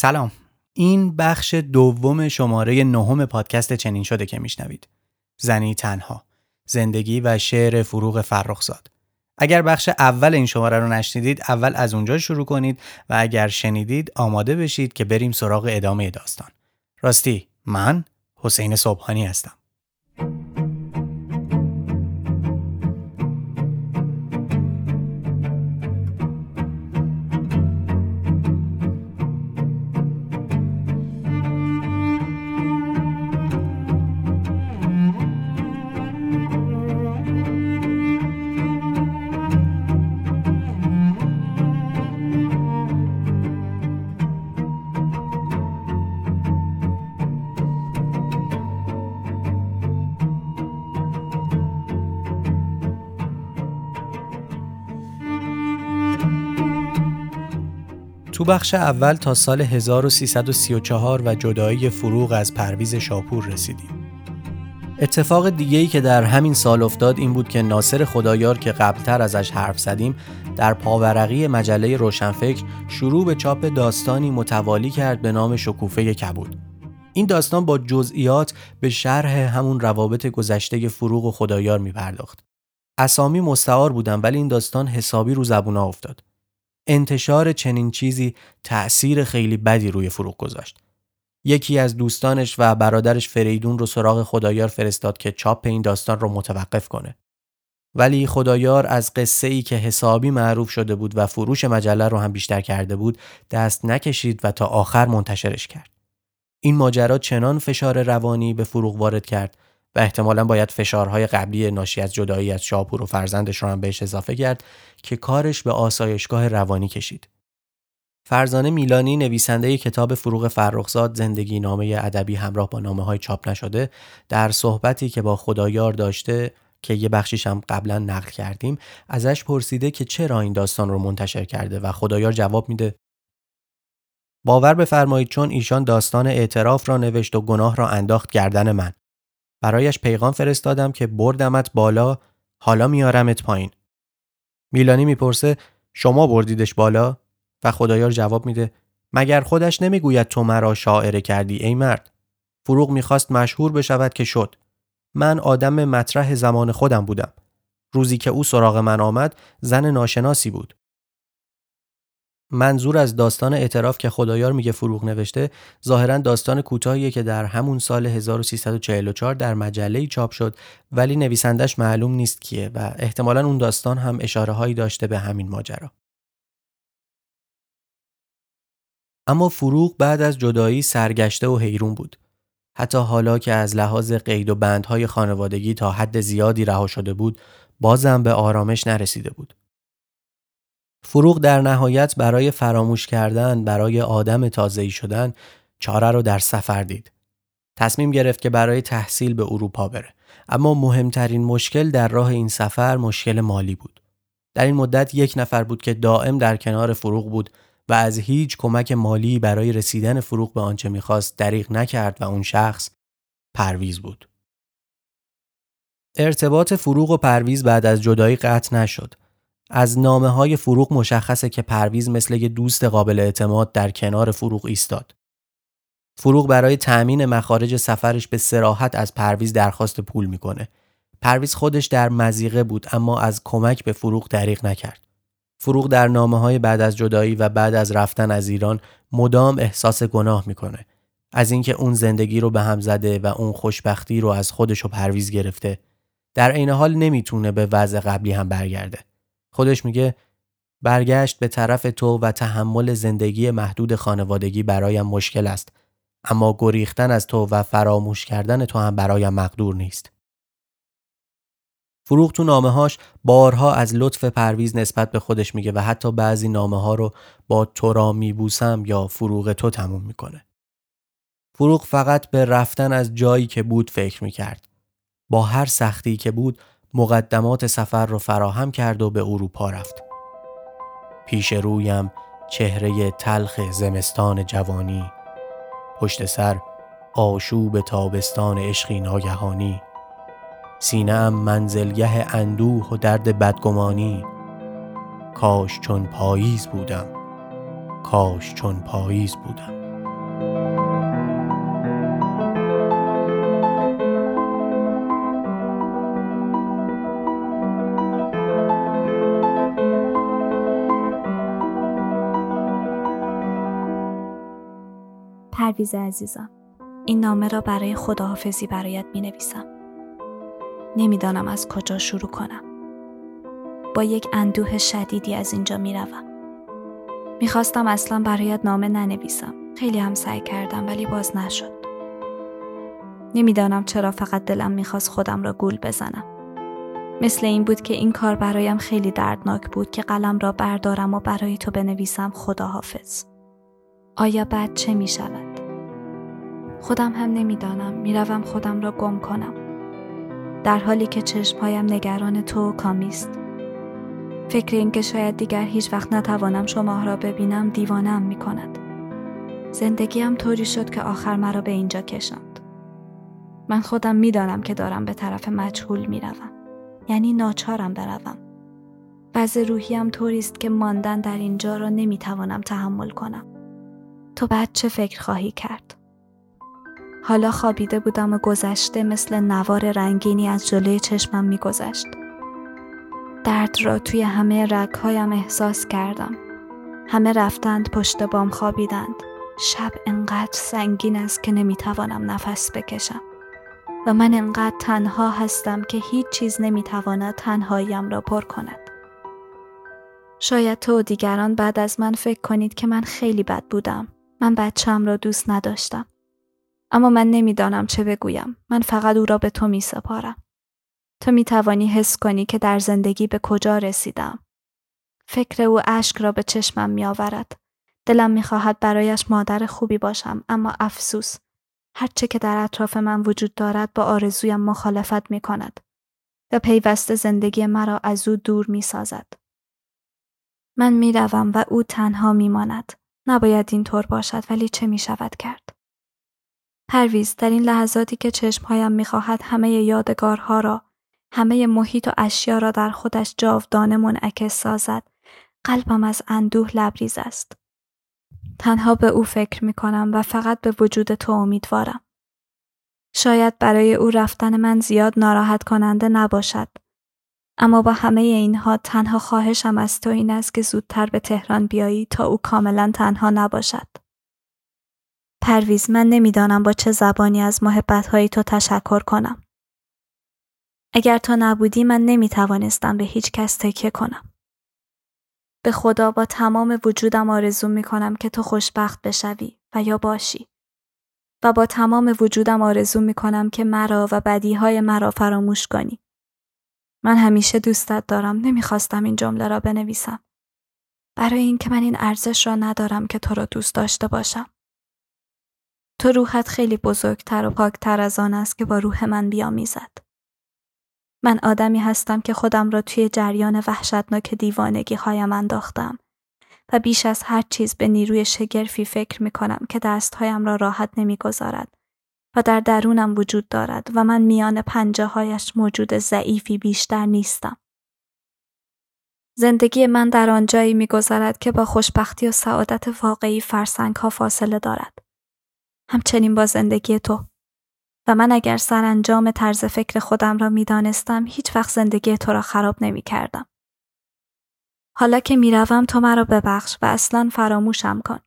سلام. این بخش دوم شماره نهم پادکست چنین شده که میشنوید. زنی تنها. زندگی و شعر فروغ فرخزاد. اگر بخش اول این شماره رو نشنیدید اول از اونجا شروع کنید و اگر شنیدید آماده بشید که بریم سراغ ادامه داستان. راستی من حسین صبحانی هستم. بخش اول تا سال 1334 و جدایی فروغ از پرویز شاپور رسیدیم. اتفاق دیگه‌ای که در همین سال افتاد این بود که ناصر خدایار که قبلتر ازش حرف زدیم در پاورقی مجله روشنفکر شروع به چاپ داستانی متوالی کرد به نام شکوفه کبود. این داستان با جزئیات به شرح همون روابط گذشته فروغ و خدایار می پرداخت. اسامی مستعار بودن ولی این داستان حسابی رو زبونا افتاد. انتشار چنین چیزی تأثیر خیلی بدی روی فروغ گذاشت. یکی از دوستانش و برادرش فریدون رو سراغ خدایار فرستاد که چاپ این داستان رو متوقف کنه. ولی خدایار از قصه ای که حسابی معروف شده بود و فروش مجله رو هم بیشتر کرده بود دست نکشید و تا آخر منتشرش کرد. این ماجرا چنان فشار روانی به فروغ وارد کرد و احتمالا باید فشارهای قبلی ناشی از جدایی از شاپور و فرزندش رو هم بهش اضافه کرد که کارش به آسایشگاه روانی کشید. فرزانه میلانی نویسنده کتاب فروغ فرخزاد زندگی نامه ادبی همراه با نامه های چاپ نشده در صحبتی که با خدایار داشته که یه بخشیش هم قبلا نقل کردیم ازش پرسیده که چرا این داستان رو منتشر کرده و خدایار جواب میده باور بفرمایید چون ایشان داستان اعتراف را نوشت و گناه را انداخت گردن من برایش پیغام فرستادم که بردمت بالا حالا میارمت پایین میلانی می‌پرسه شما بردیدش بالا؟ و خدایار جواب میده مگر خودش نمی‌گوید تو مرا شاعره کردی ای مرد؟ فروغ می‌خواست مشهور بشود که شد من آدم مطرح زمان خودم بودم. روزی که او سراغ من آمد زن ناشناسی بود. منظور از داستان اعتراف که خدایار میگه فروغ نوشته ظاهرا داستان کوتاهیه که در همون سال 1344 در مجله چاپ شد ولی نویسندش معلوم نیست کیه و احتمالا اون داستان هم اشاره هایی داشته به همین ماجرا. اما فروغ بعد از جدایی سرگشته و حیرون بود. حتی حالا که از لحاظ قید و بندهای خانوادگی تا حد زیادی رها شده بود بازم به آرامش نرسیده بود. فروغ در نهایت برای فراموش کردن برای آدم تازه‌ای شدن چاره رو در سفر دید. تصمیم گرفت که برای تحصیل به اروپا بره. اما مهمترین مشکل در راه این سفر مشکل مالی بود. در این مدت یک نفر بود که دائم در کنار فروغ بود و از هیچ کمک مالی برای رسیدن فروغ به آنچه می‌خواست دریغ نکرد و اون شخص پرویز بود. ارتباط فروغ و پرویز بعد از جدایی قطع نشد از نامه های فروغ مشخصه که پرویز مثل یه دوست قابل اعتماد در کنار فروغ ایستاد. فروغ برای تأمین مخارج سفرش به سراحت از پرویز درخواست پول می‌کنه. پرویز خودش در مزیقه بود اما از کمک به فروغ دریغ نکرد. فروغ در نامه های بعد از جدایی و بعد از رفتن از ایران مدام احساس گناه می‌کنه. از اینکه اون زندگی رو به هم زده و اون خوشبختی رو از خودش و پرویز گرفته. در عین حال نمی‌تونه به وضع قبلی هم برگرده. خودش میگه برگشت به طرف تو و تحمل زندگی محدود خانوادگی برایم مشکل است اما گریختن از تو و فراموش کردن تو هم برایم مقدور نیست. فروغ تو نامه هاش بارها از لطف پرویز نسبت به خودش میگه و حتی بعضی نامه ها رو با تو را میبوسم یا فروغ تو تموم می‌کنه. فروغ فقط به رفتن از جایی که بود فکر می‌کرد. با هر سختی که بود مقدمات سفر رو فراهم کرد و به اروپا رفت. پیش رویم چهره تلخ زمستان جوانی پشت سر آشوب تابستان عشقی ناگهانی. سینهام منزلگه اندوه و درد بدگمانی. کاش چون پاییز بودم. کاش چون پاییز بودم. پرویز عزیزم این نامه را برای خداحافظی برایت می نویسم. نمی‌دانم از کجا شروع کنم. با یک اندوه شدیدی از اینجا می روم. می‌خواستم اصلا برایت نامه ننویسم. خیلی هم سعی کردم ولی باز نشد. نمی‌دانم چرا فقط دلم می‌خواست خودم را گول بزنم. مثل این بود که این کار برایم خیلی دردناک بود که قلم را بردارم و برای تو بنویسم خداحافظ. آیا بعد چه می شود؟ خودم هم نمی‌دانم می‌روم خودم را گم کنم. در حالی که چشمهایم نگران تو و کامیست. فکر اینکه شاید دیگر هیچ وقت نتوانم شما را ببینم دیوانم می کند. زندگیم طوری شد که آخر مرا به اینجا کشاند. من خودم می‌دانم که دارم به طرف مجهول می‌روم. یعنی ناچارم بروم. وضع روحیم طوری است که ماندن در اینجا را نمی‌توانم تحمل کنم. تو بعد چه فکر خواهی کرد؟ حالا خوابیده بودم و گذشته مثل نوار رنگینی از جلوی چشمم میگذشت. درد را توی همه رگهایم احساس کردم. همه رفتند پشت بام خوابیدند. شب انقدر سنگین است که نمی‌توانم نفس بکشم. و من انقدر تنها هستم که هیچ چیز نمی‌تواند تنهاییم را پر کند. شاید تو و دیگران بعد از من فکر کنید که من خیلی بد بودم. من بچم را دوست نداشتم. اما من نمی‌دانم چه بگویم. من فقط او را به تو می سپارم. تو می توانی حس کنی که در زندگی به کجا رسیدم. فکر او اشک را به چشمم می آورد. دلم می خواهد برایش مادر خوبی باشم اما افسوس هرچه که در اطراف من وجود دارد با آرزویم مخالفت می کند و پیوسته زندگی مرا از او دور می سازد. من می روم و او تنها می ماند. نباید اینطور باشد ولی چه می شود کرد؟ پرویز در این لحظاتی که چشمهایم می خواهد همه یادگارها را همه محیط و اشیا را در خودش جاودانه منعکس سازد قلبم از اندوه لبریز است. تنها به او فکر می کنم و فقط به وجود تو امیدوارم. شاید برای او رفتن من زیاد ناراحت کننده نباشد. اما با همه اینها تنها خواهشم از تو این است که زودتر به تهران بیایی تا او کاملا تنها نباشد. پرویز من نمی‌دانم با چه زبانی از محبتهای تو تشکر کنم. اگر تو نبودی من نمی توانستم به هیچ کس تکیه کنم. به خدا با تمام وجودم آرزو می کنم که تو خوشبخت بشوی و یا باشی. و با تمام وجودم آرزو می کنم که مرا و بدیهای مرا فراموش کنی. من همیشه دوستت دارم نمی‌خواستم این جمله را بنویسم. برای اینکه من این ارزش را ندارم که تو را دوست داشته باشم. تو روحت خیلی بزرگتر و پاکتر از آن است که با روح من بیامیزد. من آدمی هستم که خودم را توی جریان وحشتناک دیوانگی هایم انداختم و بیش از هر چیز به نیروی شگرفی فکر می کنم که دستهایم را راحت نمی‌گذارد و در درونم وجود دارد و من میان پنجه هایش موجود ضعیفی بیشتر نیستم. زندگی من در آنجایی میگذرد که با خوشبختی و سعادت واقعی فرسنگ ها فاصله دارد. همچنین با زندگی تو. و من اگر سرانجام طرز فکر خودم را می‌دانستم هیچ وقت زندگی تو را خراب نمی کردم. حالا که می‌روم تو مرا ببخش و اصلا فراموشم کن.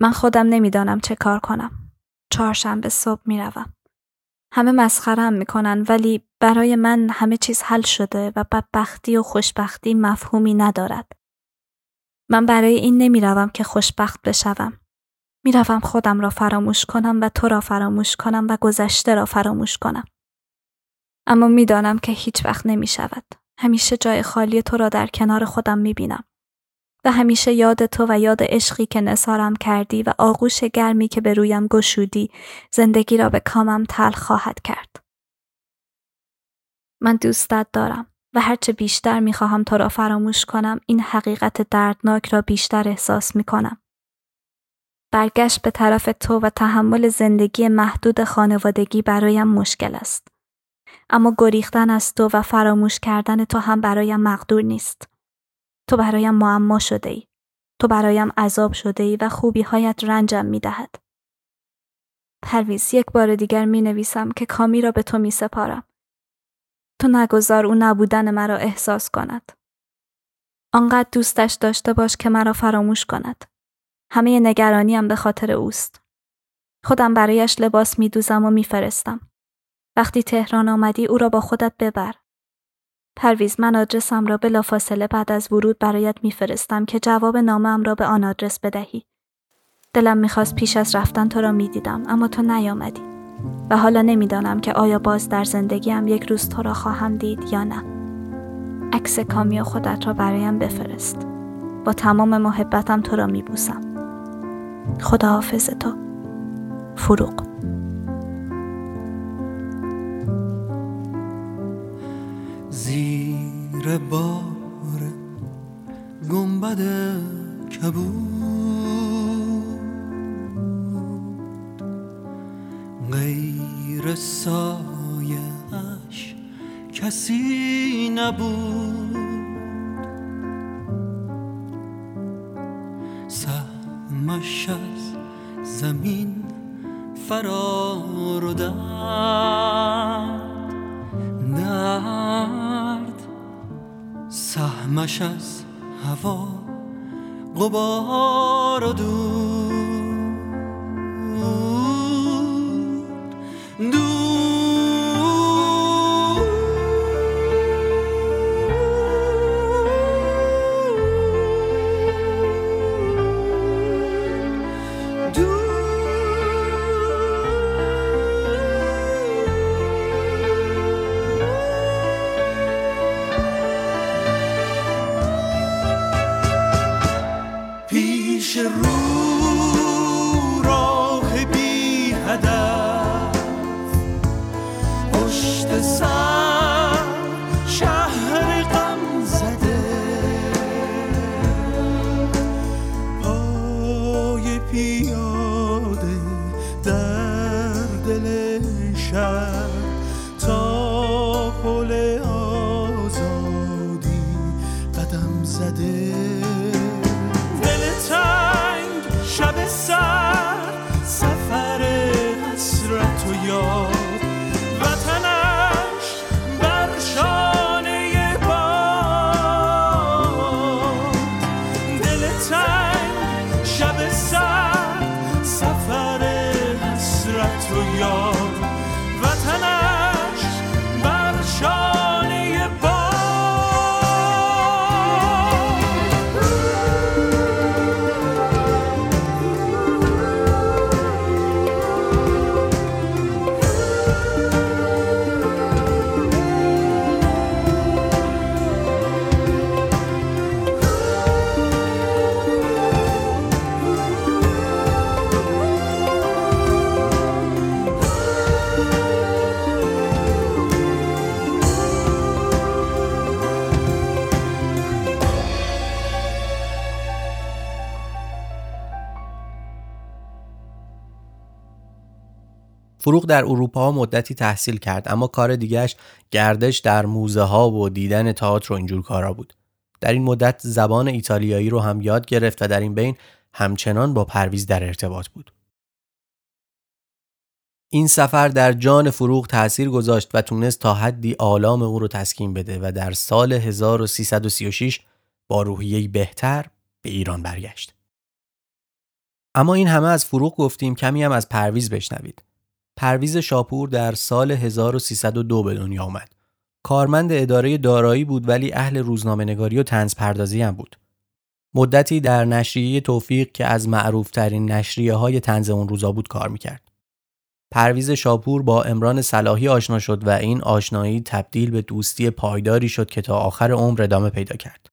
من خودم نمی‌دانم چه کار کنم. چهارشنبه صبح می‌روم. همه مسخرم می‌کنن ولی برای من همه چیز حل شده و بدبختی و خوشبختی مفهومی ندارد. من برای این نمی‌روم که خوشبخت بشوم. می‌روم خودم را فراموش کنم و تو را فراموش کنم و گذشته را فراموش کنم. اما می‌دانم که هیچ وقت نمی شود. همیشه جای خالی تو را در کنار خودم می بینم. و همیشه یاد تو و یاد عشقی که نسارم کردی و آغوش گرمی که به رویم گشودی زندگی را به کامم تل خواهد کرد. من دوستت دارم و هرچه بیشتر می خواهم تو را فراموش کنم این حقیقت دردناک را بیشتر احساس می کنم. برگشت به طرف تو و تحمل زندگی محدود خانوادگی برایم مشکل است. اما گریختن از تو و فراموش کردن تو هم برایم مقدور نیست. تو برایم معما شده ای. تو برایم عذاب شده ای و خوبی هایت رنجم می دهد. پرویز یک بار دیگر می نویسم که کامی را به تو می سپارم. تو نگذار او نبودن مرا احساس کند. آنقدر دوستش داشته باش که مرا فراموش کند. همه نگرانیم به خاطر اوست. خودم برایش لباس میدوزم و میفرستم. وقتی تهران آمدی او را با خودت ببر. پرویز من آدرسم را بلافاصله بعد از ورود برایت میفرستم که جواب نامم را به آن آدرس بدهی. دلم می‌خواست پیش از رفتن تو را می‌دیدم اما تو نیامدی و حالا نمی‌دانم که آیا باز در زندگیم یک روز تو را خواهم دید یا نه. عکس کامیو خودت را برایم بفرست. با تمام محبتم تو را میبوسم. خدا حافظ تو. فروغ. زیر بار گنبد کبود. غیر سایش کسی نبود. سهمش از زمین فرار و سهمش از هوا غبار و دود. فروغ در اروپا مدتی تحصیل کرد اما کار دیگهش گردش در موزه ها و دیدن تئاتر و اینجور کارا بود. در این مدت زبان ایتالیایی رو هم یاد گرفت و در این بین همچنان با پرویز در ارتباط بود. این سفر در جان فروغ تاثیر گذاشت و تونست تا حدی آلام او رو تسکین بده و در سال 1336 با روحیه بهتر به ایران برگشت. اما این همه از فروغ گفتیم کمی هم از پرویز بشنوید. پرویز شاپور در سال 1302 به دنیا آمد. کارمند اداره دارایی بود ولی اهل روزنامه نگاری و تنز پردازی هم بود. مدتی در نشریه توفیق که از معروفترین نشریه های تنز اون روزا بود کار می‌کرد. پرویز شاپور با امران صلاحی آشنا شد و این آشنایی تبدیل به دوستی پایداری شد که تا آخر عمر ادامه پیدا کرد.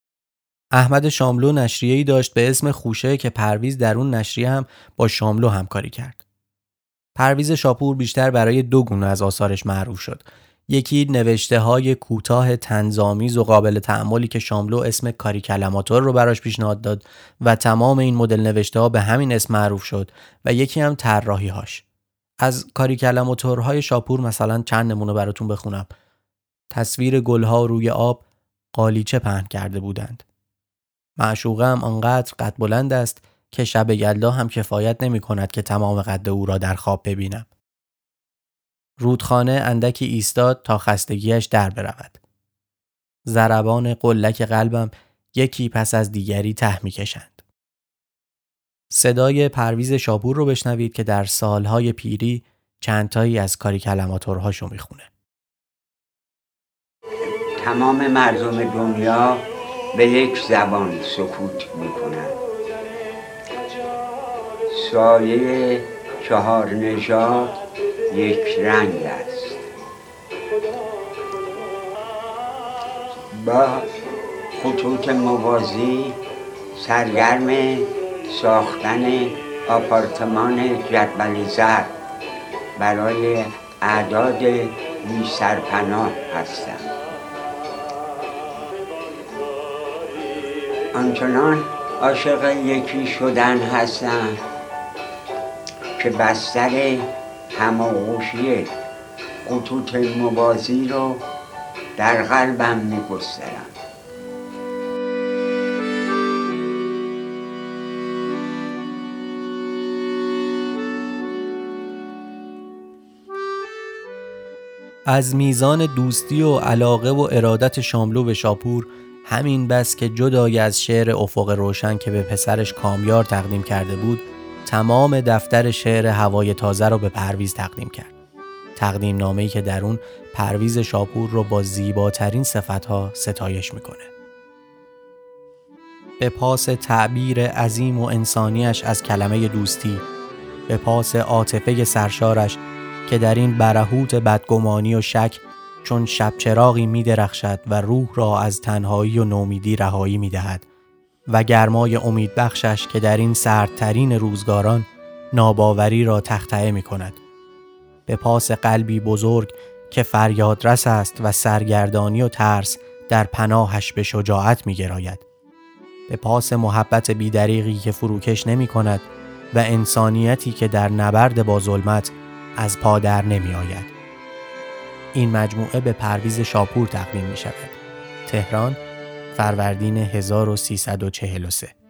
احمد شاملو نشریه‌ای داشت به اسم خوشه که پرویز در اون نشریه هم با شاملو همکاری کرد. پرویز شاپور بیشتر برای دو گونه از آثارش معروف شد. یکی نوشته های کوتاه تنظامیز و قابل تعملی که شاملو اسم کاری کلماتور رو براش پیشنهاد داد و تمام این مدل نوشته ها به همین اسم معروف شد و یکی هم طراحی هاش. از کاری کلماتورهای شاپور مثلا چند نمونه براتون بخونم. تصویر گلها روی آب قالیچه پهن کرده بودند. معشوقه هم آنقدر قد بلند است که شب یلدا هم کفایت نمی کند که تمام قد او را در خواب ببینم. رودخانه اندکی ایستاد تا خستگیش در برود. زربان قلک قلبم یکی پس از دیگری ته می کشند. صدای پرویز شاپور رو بشنوید که در سالهای پیری چندتایی از کاری کلماتورهاشو می‌خونه تمام مردم دنیا به یک زبان سکوت می‌کنند سایه چهار نژاد یک رنگ است. با خطوط موازی سرگرم ساختن آپارتمان جدول زرد برای اعداد بی سرپناه هستم آنچنان عاشق یکی شدن هستم که بستر هماغوشی خطوط موازی رو در قلبم میگسترم. از میزان دوستی و علاقه و ارادت شاملو به شاپور همین بس که جدای از شعر افق روشن که به پسرش کامیار تقدیم کرده بود تمام دفتر شعر هوای تازه را به پرویز تقدیم کرد. تقدیم نامه‌ای که در اون پرویز شاپور رو با زیباترین صفتها ستایش می‌کنه. به پاس تعبیر عظیم و انسانیش از کلمه دوستی به پاس عاطفه سرشارش که در این برهوت بدگمانی و شک چون شب چراغی می درخشد و روح را از تنهایی و نومیدی رهایی می دهد و گرمای امید بخشش که در این سردترین روزگاران ناباوری را تختعه می کند. به پاس قلبی بزرگ که فریادرس است و سرگردانی و ترس در پناهش به شجاعت می گراید. به پاس محبت بیدریقی که فروکش نمی کند و انسانیتی که در نبرد با ظلمت از پادر نمی آید. این مجموعه به پرویز شاپور تقدیم می شود. تهران فروردین 1343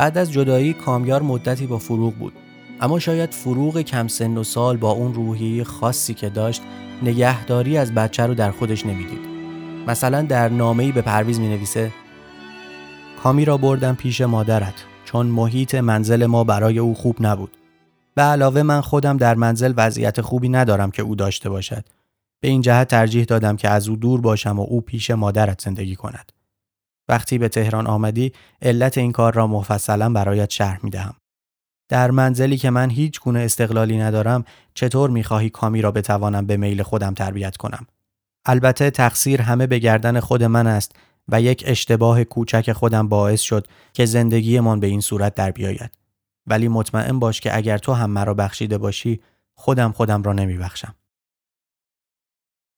بعد از جدایی کامیار مدتی با فروغ بود. اما شاید فروغ کم سن و سال با اون روحیه خاصی که داشت نگهداری از بچه رو در خودش نمی‌دید. مثلا در نامه‌ای به پرویز می نویسه کامی را بردم پیش مادرت چون محیط منزل ما برای او خوب نبود. به علاوه من خودم در منزل وضعیت خوبی ندارم که او داشته باشد. به این جهت ترجیح دادم که از او دور باشم و او پیش مادرت زندگی کند. وقتی به تهران آمدی علت این کار را مفصلا برایت شرح می دهم. در منزلی که من هیچ گونه استقلالی ندارم چطور می خواهی کامی را بتوانم به میل خودم تربیت کنم؟ البته تقصیر همه به گردن خود من است و یک اشتباه کوچک خودم باعث شد که زندگیمان به این صورت در بیاید. ولی مطمئن باش که اگر تو هم مرا بخشیده باشی خودم خودم را نمی بخشم.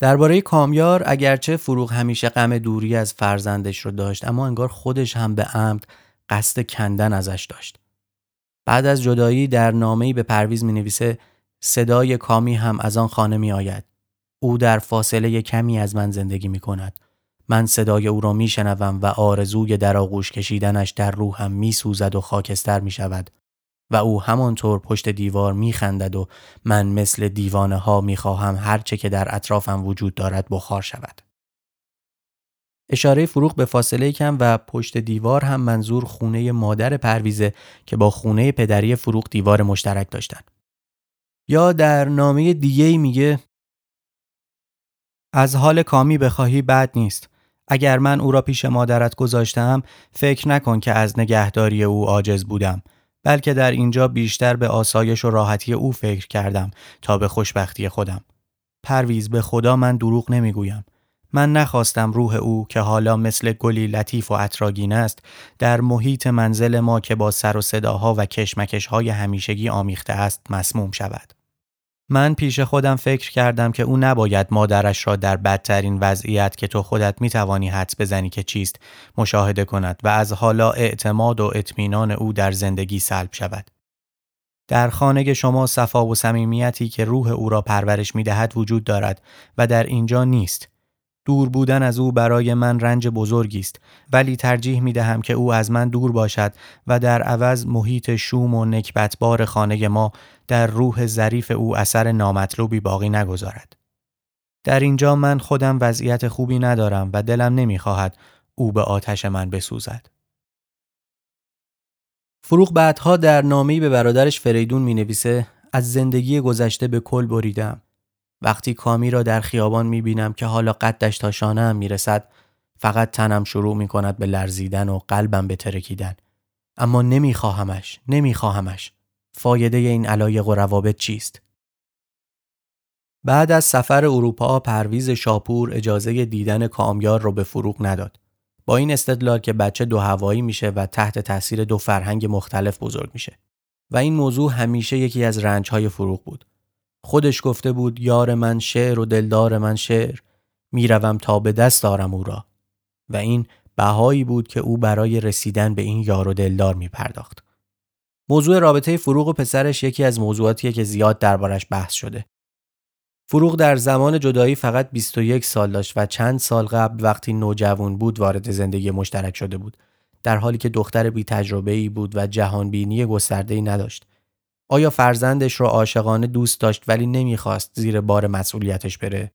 درباره کامیار اگرچه فروغ همیشه غم دوری از فرزندش رو داشت اما انگار خودش هم به عمد قصد کندن ازش داشت. بعد از جدایی در نامه‌ای به پرویز می نویسه صدای کامی هم از آن خانه می آید. او در فاصله کمی از من زندگی می کند. من صدای او را می شنوم و آرزوی در آغوش کشیدنش در روحم می سوزد و خاکستر می شود و او همانطور پشت دیوار میخندد و من مثل دیوانه ها می‌خواهم هرچه که در اطرافم وجود دارد بخار شود. اشاره فروغ به فاصله کم و پشت دیوار هم منظور خونه مادر پرویزه که با خونه پدری فروغ دیوار مشترک داشتند. یا در نامه دیگه میگه از حال کامی بخواهی بد نیست. اگر من او را پیش مادرت گذاشتم فکر نکن که از نگهداری او عاجز بودم بلکه در اینجا بیشتر به آسایش و راحتی او فکر کردم تا به خوشبختی خودم. پرویز به خدا من دروغ نمی‌گویم. من نخواستم روح او که حالا مثل گلی لطیف و اطراگین است در محیط منزل ما که با سر و صداها و کشمکش های همیشگی آمیخته است مسموم شود. من پیش خودم فکر کردم که او نباید مادرش را در بدترین وضعیت که تو خودت می توانی حدس بزنی که چیست مشاهده کند و از حالا اعتماد و اطمینان او در زندگی سلب شود. در خانه شما صفا و صمیمیتی که روح او را پرورش می دهد وجود دارد و در اینجا نیست. دور بودن از او برای من رنج بزرگی است ولی ترجیح می دهم که او از من دور باشد و در عوض محیط شوم و نکبتبار خانه ما در روح ظریف او اثر نامطلوبی باقی نگذارد. در اینجا من خودم وضعیت خوبی ندارم و دلم نمی‌خواهد او به آتش من بسوزد. فروغ بعدها در نامه‌ای به برادرش فریدون می نویسه از زندگی گذشته به کل بریدم. وقتی کامی را در خیابان می بینم که حالا قدش تا شانه می رسد فقط تنم شروع می کند به لرزیدن و قلبم به ترکیدن. اما نمی خواهمش. فایده این علایق و روابط چیست؟ بعد از سفر اروپا پرویز شاپور اجازه دیدن کامیار را به فروغ نداد. با این استدلال که بچه دو هوایی میشه و تحت تاثیر دو فرهنگ مختلف بزرگ میشه و این موضوع همیشه یکی از رنجهای فروغ بود. خودش گفته بود یار من شعر و دلدار من شعر می‌روم تا به دست دارم او را و این بهایی بود که او برای رسیدن به این یار و دلدار می پرداخت. موضوع رابطه فروغ و پسرش یکی از موضوعاتیه که زیاد دربارش بحث شده. فروغ در زمان جدایی فقط 21 سال داشت و چند سال قبل وقتی نوجوان بود وارد زندگی مشترک شده بود در حالی که دختر بی تجربه ای بود و جهانبینی گسترده ای نداشت. آیا فرزندش را عاشقانه دوست داشت ولی نمی‌خواست زیر بار مسئولیتش بره؟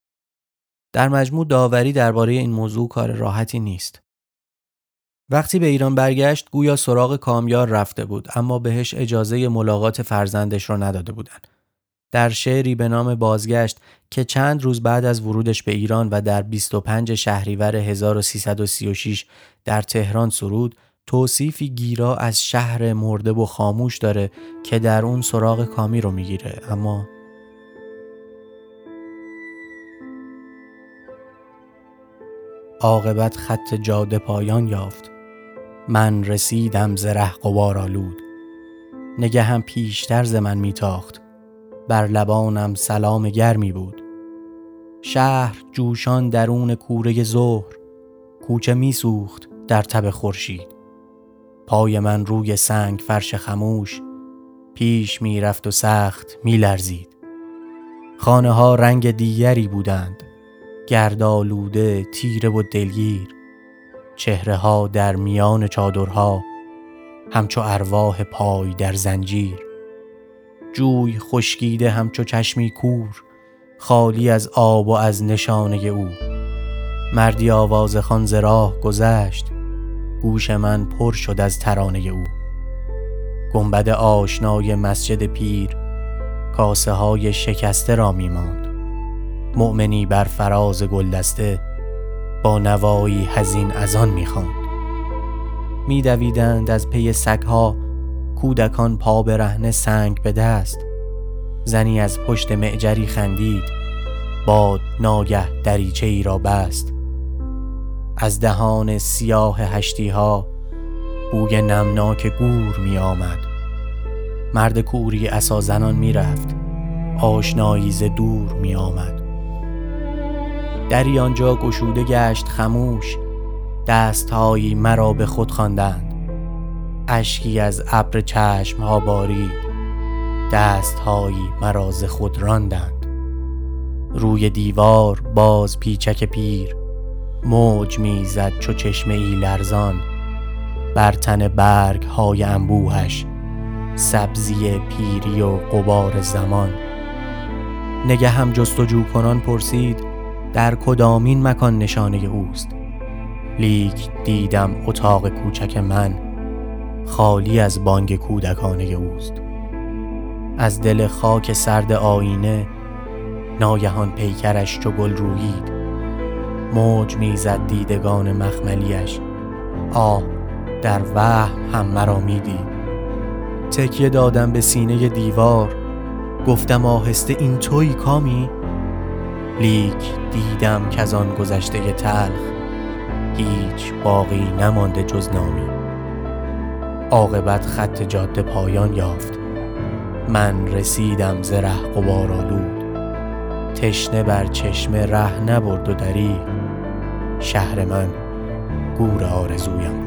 در مجموع داوری درباره این موضوع کار راحتی نیست. وقتی به ایران برگشت گویا سراغ کامیار رفته بود اما بهش اجازه ملاقات فرزندش را نداده بودند. در شعری به نام بازگشت که چند روز بعد از ورودش به ایران و در 25 شهریور 1336 در تهران سرود توصیفی گیرا از شهر مرده و خاموش داره که در اون سراغ کامی رو می‌گیره. اما عاقبت خط جاده پایان یافت. من رسیدم زره قبار آلود. نگه هم پیشتر ز من میتاخت. بر لبانم سلام گرمی بود. شهر جوشان درون کوره ظهر کوچه میسوخت در تب خورشید. پای من روی سنگ فرش خموش پیش می‌رفت و سخت میلرزید. خانه ها رنگ دیگری بودند گردالوده تیره و دلگیر. چهره ها در میان چادرها همچو ارواح پای در زنجیر. جوی خشکیده همچو چشمی کور خالی از آب و از نشانه او. مردی آواز خان راه گذشت گوش من پر شد از ترانه او. گنبد آشنای مسجد پیر کاسه های شکسته را می ماند. مؤمنی بر فراز گلدسته با نوایی هزین از آن می خواند. می از پی سگها کودکان پا برهنه سنگ به دست. زنی از پشت معجری خندید باد ناگه دریچه ای را بست. از دهان سیاه هشتی ها بوی نمناک گور می آمد مرد کوری اسا زنان می رفت آشنایی ز دور می آمد دری آنجا گشوده گشت خموش دستهایی مرا به خود خواندند. اشکی از ابر چشم ها بارید دستهایی مرا ز خود راندند. روی دیوار باز پیچک پیر موج می‌زد چو چشمه ای لرزان بر تن برگ های انبوهش سبزی پیری و قبار زمان. نگه هم جستجو کنان پرسید در کدامین مکان نشانه اوست؟ لیک دیدم اتاق کوچک من خالی از بانگ کودکانه اوست. از دل خاک سرد آینه ناگهان پیکرش چو گل رویید موج می‌زد دیدگان مخملیش. آه در وهم هم مرا می‌دید تکیه دادم به سینه دیوار. گفتم آهسته این توی کامی؟ لیک دیدم که از آن گذشته تلخ هیچ باقی نمانده جز نامی. عاقبت خط جاده پایان یافت. من رسیدم ز ره تشنه بر چشمه ره نبرد و دری. شهر من گور آرزویم.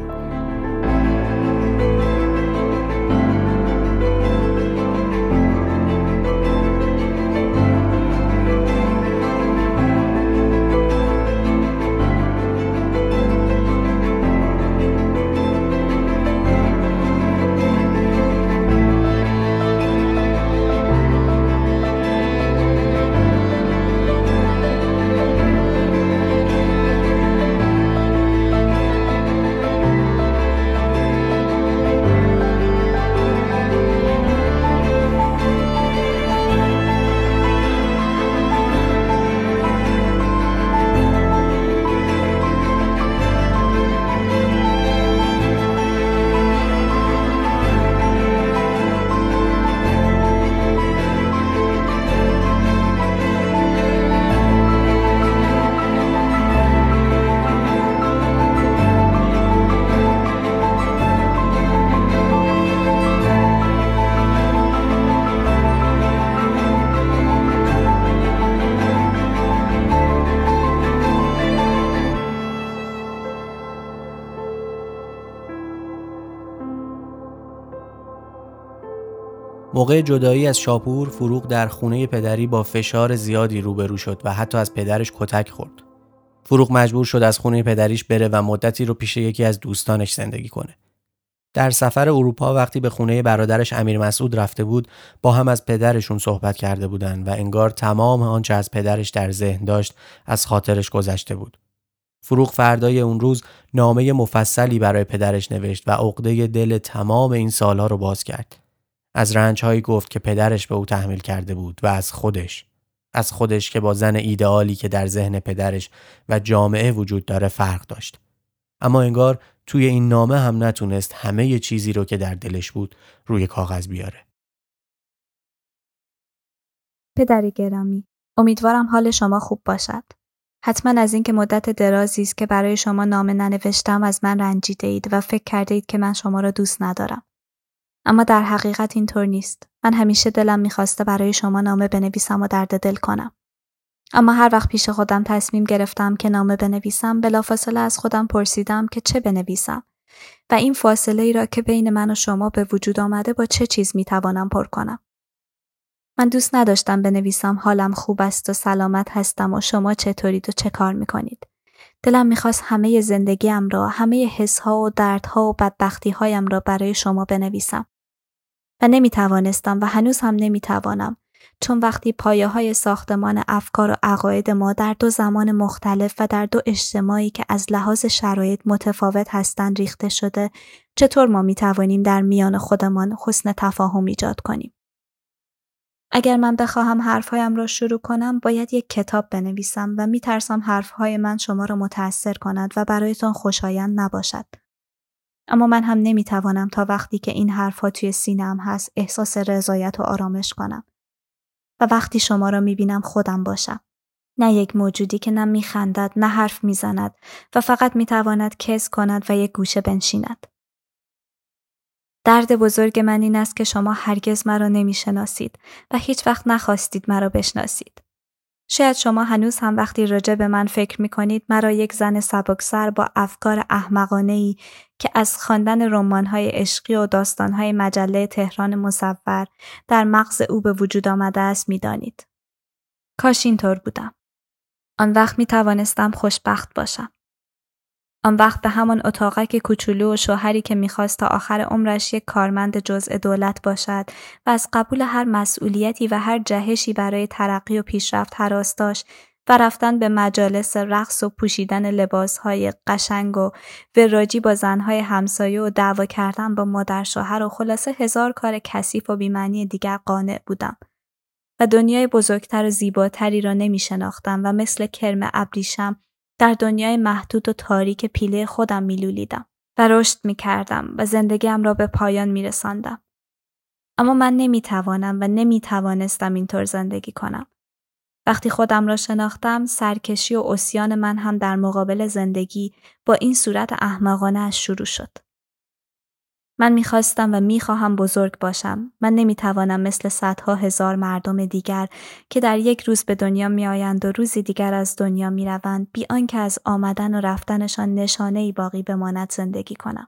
موقع جدایی از شاپور فروغ در خونه پدری با فشار زیادی روبرو شد و حتی از پدرش کتک خورد. فروغ مجبور شد از خونه پدریش بره و مدتی رو پیش یکی از دوستانش زندگی کنه. در سفر اروپا وقتی به خونه برادرش امیر مسعود رفته بود با هم از پدرشون صحبت کرده بودند و انگار تمام آنچه از پدرش در ذهن داشت از خاطرش گذشته بود. فروغ فردای اون روز نامه مفصلی برای پدرش نوشت و عقده دل تمام این سالها رو باز کرد. از رنجهایی گفت که پدرش به او تحمیل کرده بود و از خودش. از خودش که با زن ایدئالی که در ذهن پدرش و جامعه وجود داره فرق داشت. اما انگار توی این نامه هم نتونست همه چیزی رو که در دلش بود روی کاغذ بیاره. پدر گرامی امیدوارم حال شما خوب باشد. حتما از اینکه مدت درازی است که برای شما نامه ننوشتم از من رنجیده اید و فکر کرده اید که من شما را دوست ندارم. اما در حقیقت اینطور نیست. من همیشه دلم می‌خواسته برای شما نامه بنویسم و درد دل کنم. اما هر وقت پیش خودم تصمیم گرفتم که نامه بنویسم بلافاصله از خودم پرسیدم که چه بنویسم و این فاصله ای را که بین من و شما به وجود آمده با چه چیز می‌توانم پر کنم. من دوست نداشتم بنویسم حالم خوب است و سلامت هستم و شما چطورید و چه کار می‌کنید. دلم می‌خواست همه زندگیم را، همه حسها و دردها و بدبختیهایم را برای شما بنویسم. و نمی توانستم و هنوز هم نمی توانم چون وقتی پایه های ساختمان افکار و عقاید ما در دو زمان مختلف و در دو اجتماعی که از لحاظ شرایط متفاوت هستند ریخته شده چطور ما می توانیم در میان خودمان حسن تفاهم ایجاد کنیم؟ اگر من بخواهم حرفهایم را شروع کنم باید یک کتاب بنویسم و میترسم حرفهای من شما را متأثر کند و برایتان خوشایند نباشد. اما من هم نمی‌توانم تا وقتی که این حرفها توی سینم هست احساس رضایت و آرامش کنم. و وقتی شما را می‌بینم خودم باشم. نه یک موجودی که نه میخندد نه حرف می‌زند و فقط می‌تواند کس کند و یک گوشه بنشیند. درد بزرگ من این است که شما هرگز مرا نمی‌شناسید و هیچ وقت نخواستید مرا بشناسید. شاید شما هنوز هم وقتی راجع به من فکر می کنید مرا یک زن سبکسر با افکار احمقانه ای که از خواندن رمان‌های عشقی و داستان‌های مجله تهران مصور در مغز او به وجود آمده است می‌دانید. کاش اینطور بودم. آن وقت می توانستم خوشبخت باشم. آن وقت به همان اتاقک کوچولو و شوهری که می‌خواست تا آخر عمرش یک کارمند جزء دولت باشد و از قبول هر مسئولیتی و هر جهشی برای ترقی و پیشرفت حراس داشت و رفتن به مجالس رقص و پوشیدن لباسهای قشنگ و وراجی با زنهای همسایه و دعوا کردن با مادر شوهر و خلاصه هزار کار کثیف و بیمعنی دیگر قانع بودم و دنیای بزرگتر و زیباتری را نمی شناختم و مثل کرم ابریشم در دنیای محدود و تاریک پیله خودم میلولیدم و رشد می کردم و زندگیم را به پایان می رساندم. اما من نمی توانم و نمی توانستم اینطور زندگی کنم. وقتی خودم را شناختم سرکشی و اسیان من هم در مقابل زندگی با این صورت احمقانه از شروع شد. من می‌خواستم و می‌خواهم بزرگ باشم. من نمی‌توانم مثل صدها هزار مردم دیگر که در یک روز به دنیا میآیند و روزی دیگر از دنیا می‌روند بی آنکه از آمدن و رفتنشان نشانه ای باقی بماند زندگی کنم.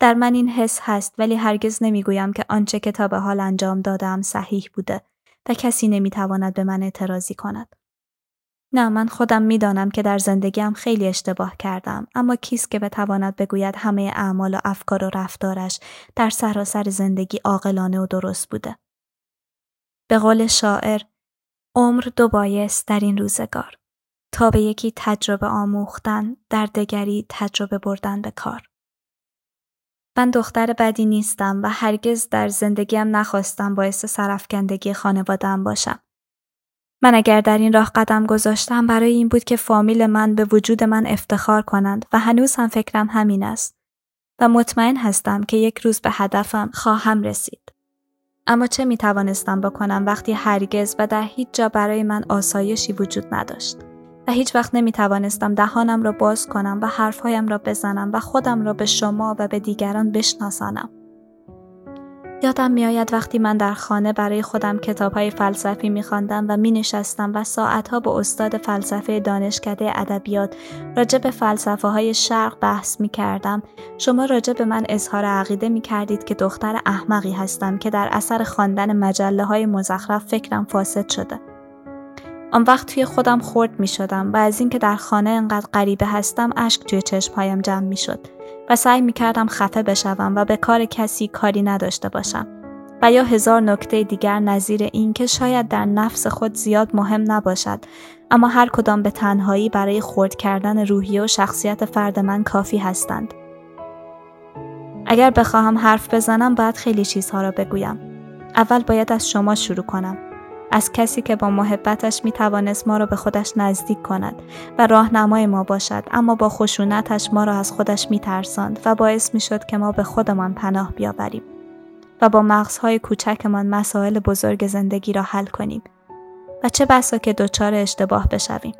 در من این حس هست ولی هرگز نمی‌گویم که آنچه که تا به حال انجام دادم صحیح بوده و کسی نمی‌تواند به من اعتراضی کند. نه من خودم می‌دانم که در زندگیم خیلی اشتباه کردم اما کیست که بتواند بگوید همه اعمال و افکار و رفتارش در سراسر زندگی عاقلانه و درست بوده. به قول شاعر عمر دو بایست در این روزگار. تا به یکی تجربه آموختن در دگری تجربه بردن به کار. من دختر بدی نیستم و هرگز در زندگیم نخواستم باعث سرفکندگی خانوادم باشم. من اگر در این راه قدم گذاشتم برای این بود که فامیل من به وجود من افتخار کنند و هنوز هم فکرم همین است و مطمئن هستم که یک روز به هدفم خواهم رسید. اما چه می توانستم بکنم وقتی هرگز و در هیچ جا برای من آسایشی وجود نداشت و هیچ وقت نمی توانستم دهانم را باز کنم و حرفهایم را بزنم و خودم را به شما و به دیگران بشناسانم. یادم میآید وقتی من در خانه برای خودم کتاب های فلسفی می و می نشستم و ساعتها با استاد فلسفه دانشکده ادبیات راجع به فلسفه های شرق بحث می کردم شما راجع به من اظهار عقیده می کردید که دختر احمقی هستم که در اثر خواندن مجله های مزخرف فکرم فاسد شده. آن وقت توی خودم خورد می شدم و از اینکه در خانه انقدر غریبه هستم اشک توی چشمهایم جمع می شد. و سعی می کردم خفه بشوم و به کار کسی کاری نداشته باشم و یا هزار نکته دیگر نظیر این که شاید در نفس خود زیاد مهم نباشد اما هر کدام به تنهایی برای خورد کردن روحیه و شخصیت فرد من کافی هستند. اگر بخواهم حرف بزنم باید خیلی چیزها را بگویم. اول باید از شما شروع کنم. از کسی که با محبتش می توانست ما را به خودش نزدیک کند و راهنمای ما باشد اما با خشونتش ما را از خودش می ترساند و باعث می شد که ما به خودمان پناه بیاوریم و با مغزهای کوچکمان مسائل بزرگ زندگی را حل کنیم. و چه بسا که دچار اشتباه بشویم.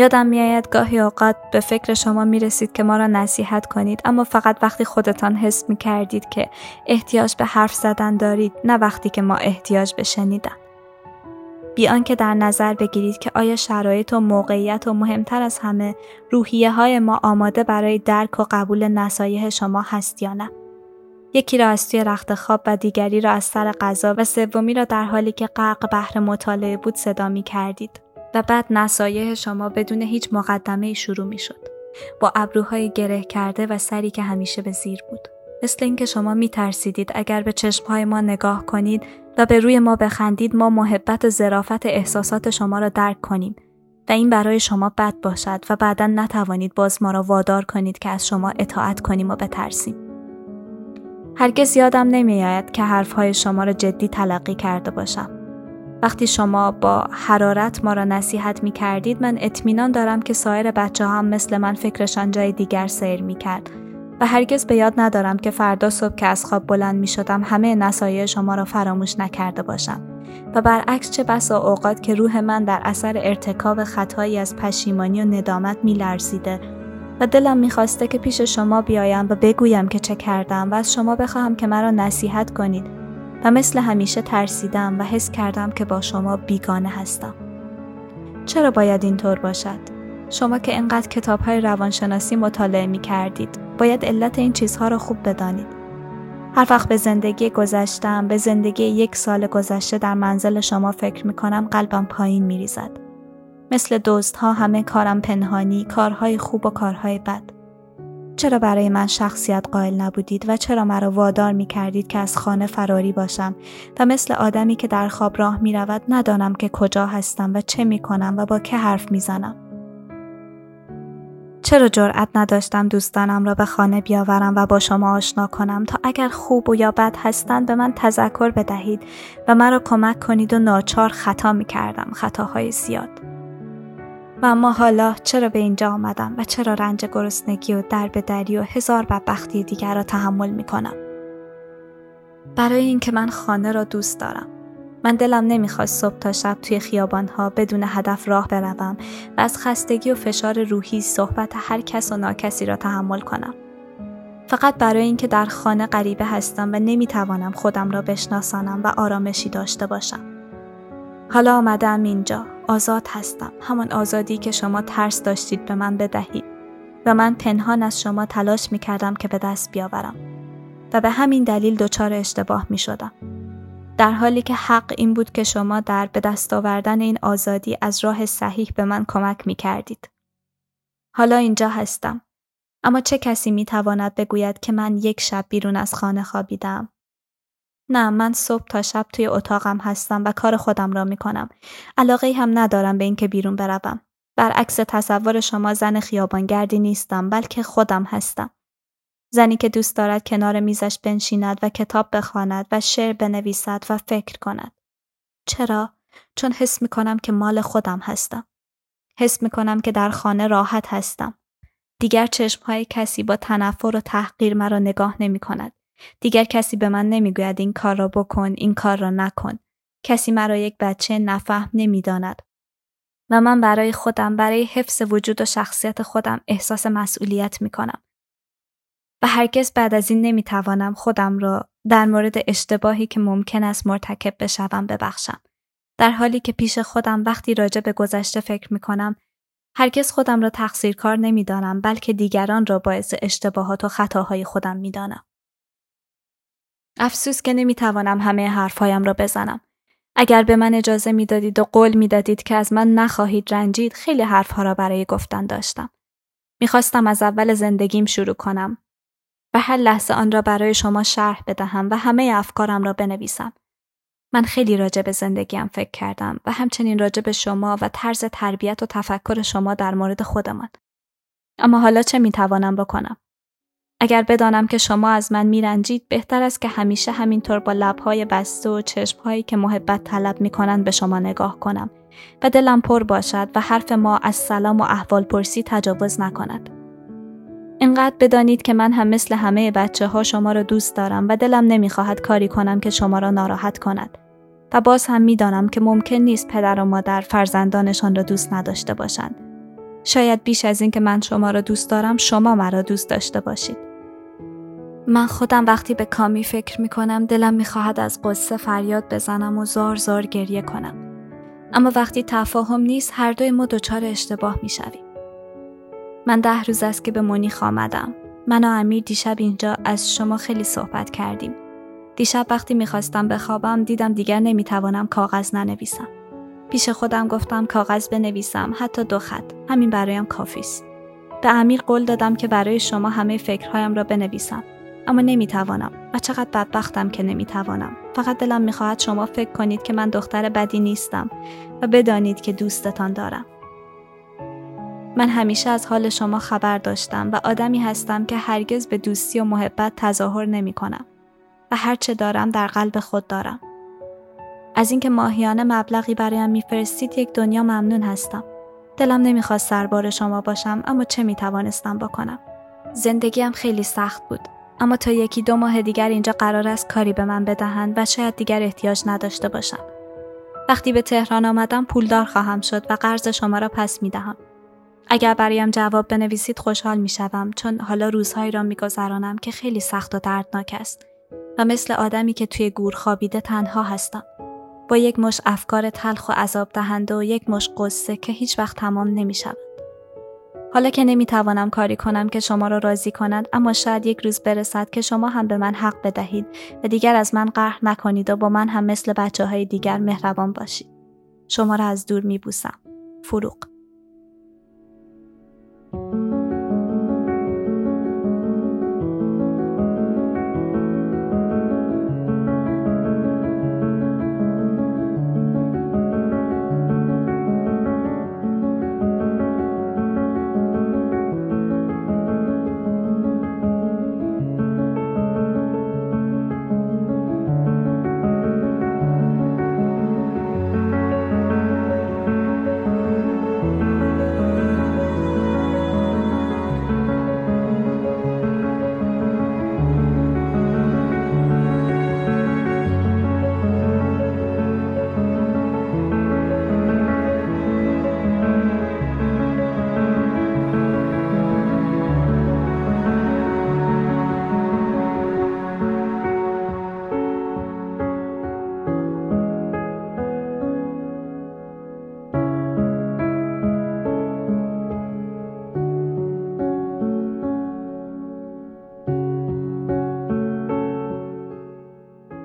یادم میآید گاهی اوقات به فکر شما می رسید که ما را نصیحت کنید اما فقط وقتی خودتان حس می کردید که احتیاج به حرف زدن دارید نه وقتی که ما احتیاج به شنیدن. بیان که در نظر بگیرید که آیا شرایط و موقعیت و مهمتر از همه روحیه های ما آماده برای درک و قبول نصایح شما هست یا نه. یکی را از توی رخت خواب و دیگری را از سر غذا و سومی را در حالی که غرق بحر مطالعه بود صدا می کردید. و بعد نصایح شما بدون هیچ مقدمه شروع می شد. با ابروهای گره کرده و سری که همیشه به زیر بود. مثل اینکه شما می ترسیدید اگر به چشمهای ما نگاه کنید و به روی ما بخندید ما محبت و ظرافت احساسات شما را درک کنیم و این برای شما بد باشد و بعدا نتوانید باز ما را وادار کنید که از شما اطاعت کنیم و بترسیم. هرگز یادم نمیآید که حرفهای شما را جدی تلقی کرده باشم. وقتی شما با حرارت ما را نصیحت می کردید من اطمینان دارم که سایر بچه هم مثل من فکرشان جای دیگر سیر می کرد. و هرگز به یاد ندارم که فردا صبح که از خواب بلند می شدم همه نصایح شما را فراموش نکرده باشم. و برعکس چه بسا اوقات که روح من در اثر ارتکاب خطایی از پشیمانی و ندامت می لرزیده. و دلم می‌خواسته که پیش شما بیایم و بگویم که چه کردم و از شما بخواهم که مرا نصیحت کنید. و مثل همیشه ترسیدم و حس کردم که با شما بیگانه هستم. چرا باید اینطور باشد؟ شما که اینقدر کتاب های روانشناسی مطالعه می کردید باید علت این چیزها را خوب بدانید. هر وقت به زندگی گذشتم به زندگی یک سال گذشته در منزل شما فکر می کنم قلبم پایین می ریزد. مثل دوست ها همه کارم پنهانی، کارهای خوب و کارهای بد. چرا برای من شخصیت قائل نبودید و چرا مرا وادار می کردید که از خانه فراری باشم و مثل آدمی که در خواب راه می رود ندانم که کجا هستم و چه می کنم و با که حرف می زنم. چرا جرأت نداشتم دوستانم را به خانه بیاورم و با شما آشنا کنم تا اگر خوب و یا بد هستند به من تذکر بدهید و مرا کمک کنید و ناچار خطا می کردم خطاهای زیاد. و اما حالا چرا به اینجا آمدم و چرا رنج گرسنگی و درب دری و هزار بدبختی دیگر را تحمل می کنم؟ برای اینکه من خانه را دوست دارم. من دلم نمی‌خواست صبح تا شب توی خیابانها بدون هدف راه بروم و از خستگی و فشار روحی صحبت هر کس و ناکسی را تحمل کنم. فقط برای اینکه در خانه غریبه هستم و نمی‌توانم خودم را بشناسانم و آرامشی داشته باشم. حالا آمدم اینجا. آزاد هستم. همان آزادی که شما ترس داشتید به من بدهید. و من پنهان از شما تلاش می کردم که به دست بیاورم. و به همین دلیل دچار اشتباه می شدم. در حالی که حق این بود که شما در به دست آوردن این آزادی از راه صحیح به من کمک می کردید. حالا اینجا هستم. اما چه کسی می تواند بگوید که من یک شب بیرون از خانه خوابیدم؟ نه من صبح تا شب توی اتاقم هستم و کار خودم را می کنم. علاقه هم ندارم به اینکه بیرون بروم. برعکس تصور شما زن خیابانگردی نیستم بلکه خودم هستم. زنی که دوست دارد کنار میزش بنشیند و کتاب بخواند و شعر بنویسد و فکر کند. چرا؟ چون حس می کنم که مال خودم هستم. حس می کنم که در خانه راحت هستم. دیگر های کسی با تنفر و تحقیر مرا نگاه نمی کند. دیگر کسی به من نمی‌گوید این کار را بکن، این کار را نکن. کسی مرا یک بچه نفهم نمی‌داند. و من برای خودم برای حفظ وجود و شخصیت خودم احساس مسئولیت می کنم. و هرگز بعد از این نمی توانم خودم را در مورد اشتباهی که ممکن است مرتکب بشوم ببخشم. در حالی که پیش خودم وقتی راجع به گذشته فکر می کنم هرگز خودم را تقصیر کار نمی دانم بلکه دیگران را باعث اشتباهات و خطاهای خودم می دانم. افسوس که نمی توانم همه حرفهایم را بزنم. اگر به من اجازه می دادید و قول می دادید که از من نخواهید رنجید خیلی حرفها را برای گفتن داشتم. می‌خواستم از اول زندگیم شروع کنم و هر لحظه آن را برای شما شرح بدهم و همه افکارم را بنویسم. من خیلی راجع به زندگیم فکر کردم و همچنین راجع به شما و طرز تربیت و تفکر شما در مورد خودمان. اما حالا چه می‌توانم بکنم؟ اگر بدانم که شما از من میرنجید بهتر است که همیشه همینطور با لبهای بسته و چشمهایی که محبت طلب می‌کنند به شما نگاه کنم و دلم پر باشد و حرف ما از سلام و احوال پرسی تجاوز نکند. اینقدر بدانید که من هم مثل همه بچه ها شما را دوست دارم و دلم نمی‌خواهد کاری کنم که شما را ناراحت کند. و باز هم می‌دانم که ممکن نیست پدر و مادر فرزندانشان را دوست نداشته باشند. شاید بیش از این که من شما را دوست دارم شما مرا دوست داشته باشید. من خودم وقتی به کامی فکر می کنم دلم می خواهد از قصه فریاد بزنم و زار زار گریه کنم. اما وقتی تفاهم نیست هر دوی ما دچار اشتباه می شویم. من ده روز است که به مونیخ آمدم. من و امیر دیشب اینجا از شما خیلی صحبت کردیم. دیشب وقتی می‌خواستم بخوابم دیدم دیگر نمی‌توانم کاغذ ننویسم. پیش خودم گفتم کاغذ بنویسم حتی دو خط. همین برایم کافی است. به امیر قول دادم که برای شما همه فکرهایم را بنویسم. اما نمی‌توانم و چقدر بدبختم که نمی‌توانم. فقط دلم می‌خواهد شما فکر کنید که من دختر بدی نیستم و بدانید که دوستتان دارم. من همیشه از حال شما خبر داشتم و آدمی هستم که هرگز به دوستی و محبت تظاهر نمی کنم و هرچه دارم در قلب خود دارم. از اینکه ماهیانه مبلغی برایم میفرستید یک دنیا ممنون هستم. دلم نمی‌خواست سربار شما باشم اما چه می توانستم بکنم. زندگیم خیلی سخت بود اما تا یکی دو ماه دیگر اینجا قرار است کاری به من بدهند و شاید دیگر احتیاج نداشته باشم. وقتی به تهران آمدم پولدار خواهم شد و قرض شما را پس می دهم. اگر برایم جواب بنویسید خوشحال می شوم چون حالا روزهایی را میگذرانم که خیلی سخت و دردناک است و مثل آدمی که توی گور خوابیده تنها هستم. با یک مش افکار تلخ و عذاب دهنده و یک مش قصه که هیچ وقت تمام نمی شود. حالا که نمی توانم کاری کنم که شما را راضی کند اما شاید یک روز برسد که شما هم به من حق بدهید و دیگر از من قهر نکنید و با من هم مثل بچه های دیگر مهربان باشید. شما را از دور می بوسم. فروغ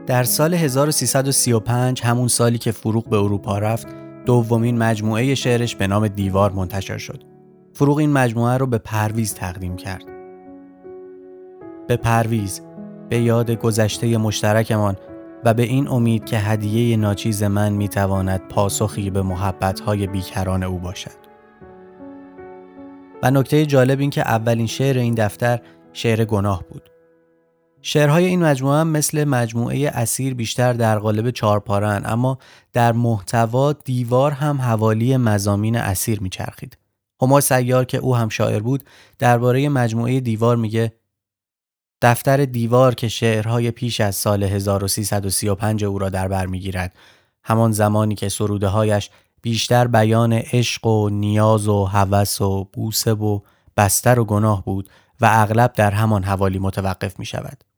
در سال 1335 همون سالی که فروغ به اروپا رفت دومین مجموعه شعرش به نام دیوار منتشر شد. فروغ این مجموعه رو به پرویز تقدیم کرد. به پرویز به یاد گذشته مشترکمان و به این امید که هدیه ناچیز من می‌تواند پاسخی به محبتهای بیکران او باشد. و نکته جالب این که اولین شعر این دفتر شعر گناه بود. شعرهای این مجموعه هم مثل مجموعه اسیر بیشتر در قالب چارپارن اما در محتوا دیوار هم حوالی مزامین اسیر میچرخید. هما سیار که او هم شاعر بود درباره مجموعه دیوار میگه دفتر دیوار که شعرهای پیش از سال 1335 او را در بر می‌گیرد همان زمانی که سروده هایش بیشتر بیان عشق و نیاز و هوس و بوسه و بستر و گناه بود و اغلب در همان حوالی متوقف می شود.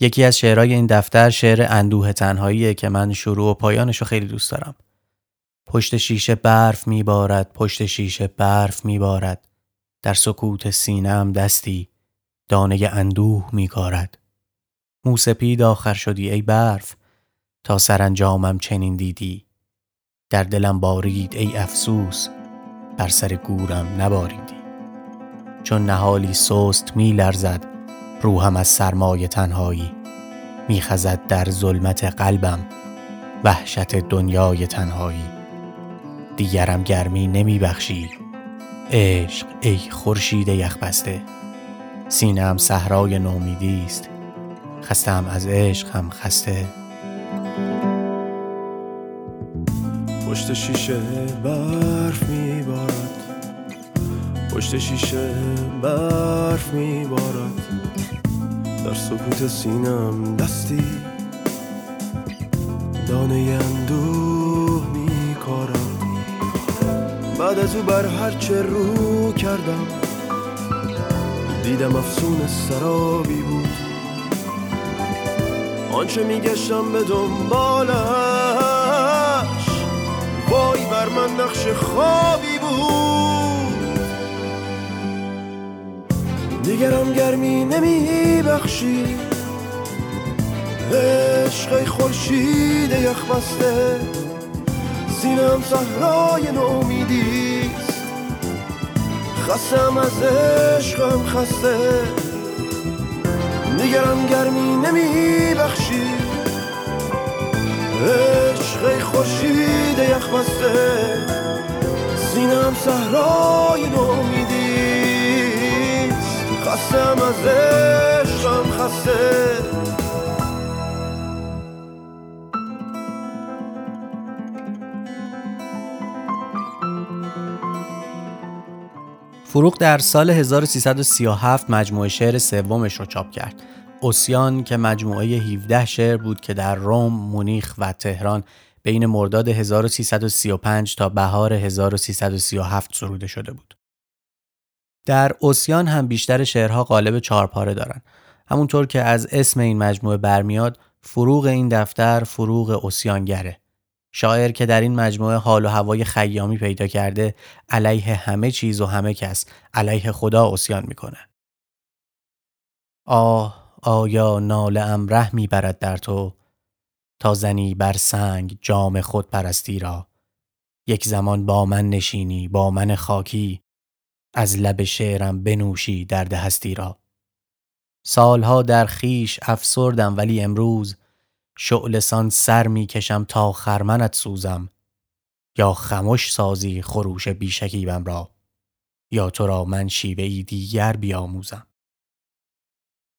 یکی از شعرهای این دفتر شعر اندوه تنهاییه که من شروع و پایانش رو خیلی دوست دارم. پشت شیشه برف میبارد پشت شیشه برف میبارد. در سکوت سینم دستی دانه اندوه میکارد. موسپید آخر شدی ای برف تا سرانجامم چنین دیدی. در دلم بارید ای افسوس بر سر گورم نباریدی. چون نهالی سست می لرزد روحم از سرمای تنهایی. میخزد در ظلمت قلبم وحشت دنیای تنهایی. دیگرم گرمی نمی بخشی عشق ای خورشید یخ بسته سینم صحرای نومیدی است. خستم از عشق هم خسته. پشت شیشه برف میبارد. پشت شیشه برف میبارد. در سکوت سینم دستی. دانه اندوه میکارم. بعد از او بر هرچه رو کردم. دیدم افسون سرابی بود. آنچه میگشتم به دنبالش وای بر من نقش خوابی بود. دیگرم گرمی نمی بخشی عشق خورشید یخ بسته. سینم صحرای نومیدیست خستم از عشقم خسته. نگرم گرمی نمی بخشی عشق خورشید یخ بسته. سینم صحرای نومیدیست خستم از عشقم خسته فروغ در سال 1337 مجموعه شعر سومش رو چاپ کرد. اوسیان که مجموعه 17 شعر بود که در روم، مونیخ و تهران بین مرداد 1335 تا بهار 1337 سروده شده بود. در اوسیان هم بیشتر شعرها قالب چارپاره دارن. همونطور که از اسم این مجموعه برمیاد، فروغ این دفتر فروغ اوسیانگره. شاعر که در این مجموعه حال و هوای خیامی پیدا کرده علیه همه چیز و همه کس علیه خدا اسیان می‌کنه. آه آیا ناله ام ره می‌برد در تو تا زنی بر سنگ جام خود پرستی را یک زمان با من نشینی با من خاکی از لب شعرم بنوشی درد هستی را. سالها در خیش افسردم ولی امروز شعلسان سر می کشم تا خرمنت سوزم. یا خموش سازی خروش بیشکیبم را یا تو را من شیوه دیگر بیاموزم.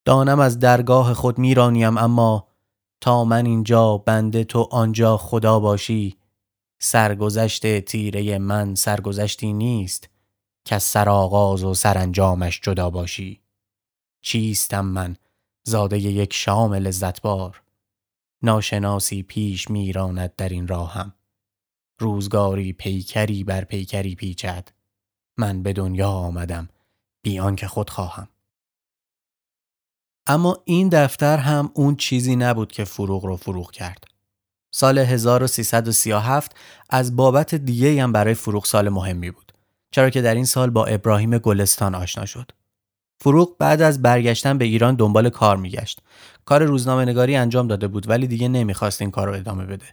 دانم از درگاه خود میرانیم اما تا من اینجا بنده تو آنجا خدا باشی سرگذشت تیره من سرگذشتی نیست. که سرآغاز و سرانجامش جدا باشی. چیستم من زاده یک شام لذت بار ناشناسی پیش میراند در این راهم. روزگاری پیکری بر پیکری پیچد. من به دنیا آمدم بیان که خود خواهم. اما این دفتر هم اون چیزی نبود که فروغ رو فروغ کرد. سال 1337 از بابت دیگه هم برای فروغ سال مهمی بود. چرا که در این سال با ابراهیم گلستان آشنا شد فروغ بعد از برگشتن به ایران دنبال کار میگشت. کار روزنامه نگاری انجام داده بود ولی دیگه نمی‌خواست این کار رو ادامه بده.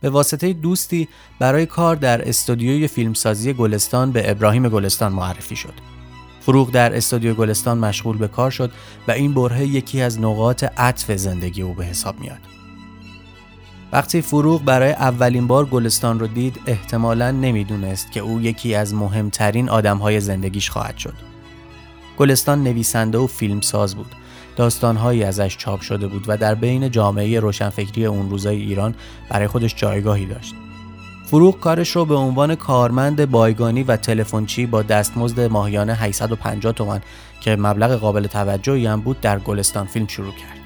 به واسطه دوستی برای کار در استودیوی فیلمسازی گلستان به ابراهیم گلستان معرفی شد. فروغ در استودیو گلستان مشغول به کار شد و این برهه یکی از نقاط عطف زندگی او به حساب میاد. وقتی فروغ برای اولین بار گلستان رو دید احتمالا نمی‌دونست که او یکی از مهمترین آدمهای زندگیش خواهد شد. گلستان نویسنده و فیلمساز بود. داستانهایی ازش چاپ شده بود و در بین جامعه روشنفکری اون روزای ایران برای خودش جایگاهی داشت. فروغ کارش رو به عنوان کارمند بایگانی و تلفنچی با دستمزد ماهیانه 850 تومان که مبلغ قابل توجهی هم بود در گلستان فیلم شروع کرد.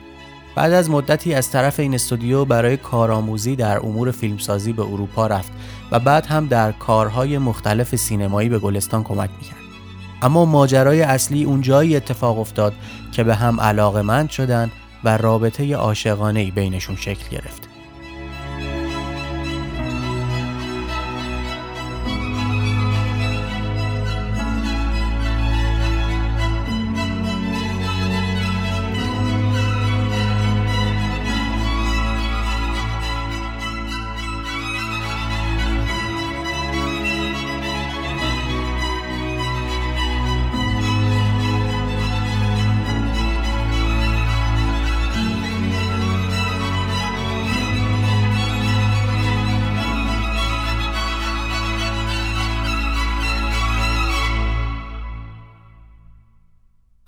بعد از مدتی از طرف این استودیو برای کارآموزی در امور فیلمسازی به اروپا رفت و بعد هم در کارهای مختلف سینمایی به گلستان کمک می‌کرد. اما ماجرای اصلی اون جایی اتفاق افتاد که به هم علاقه شدن و رابطه عاشقانه بینشون شکل گرفت.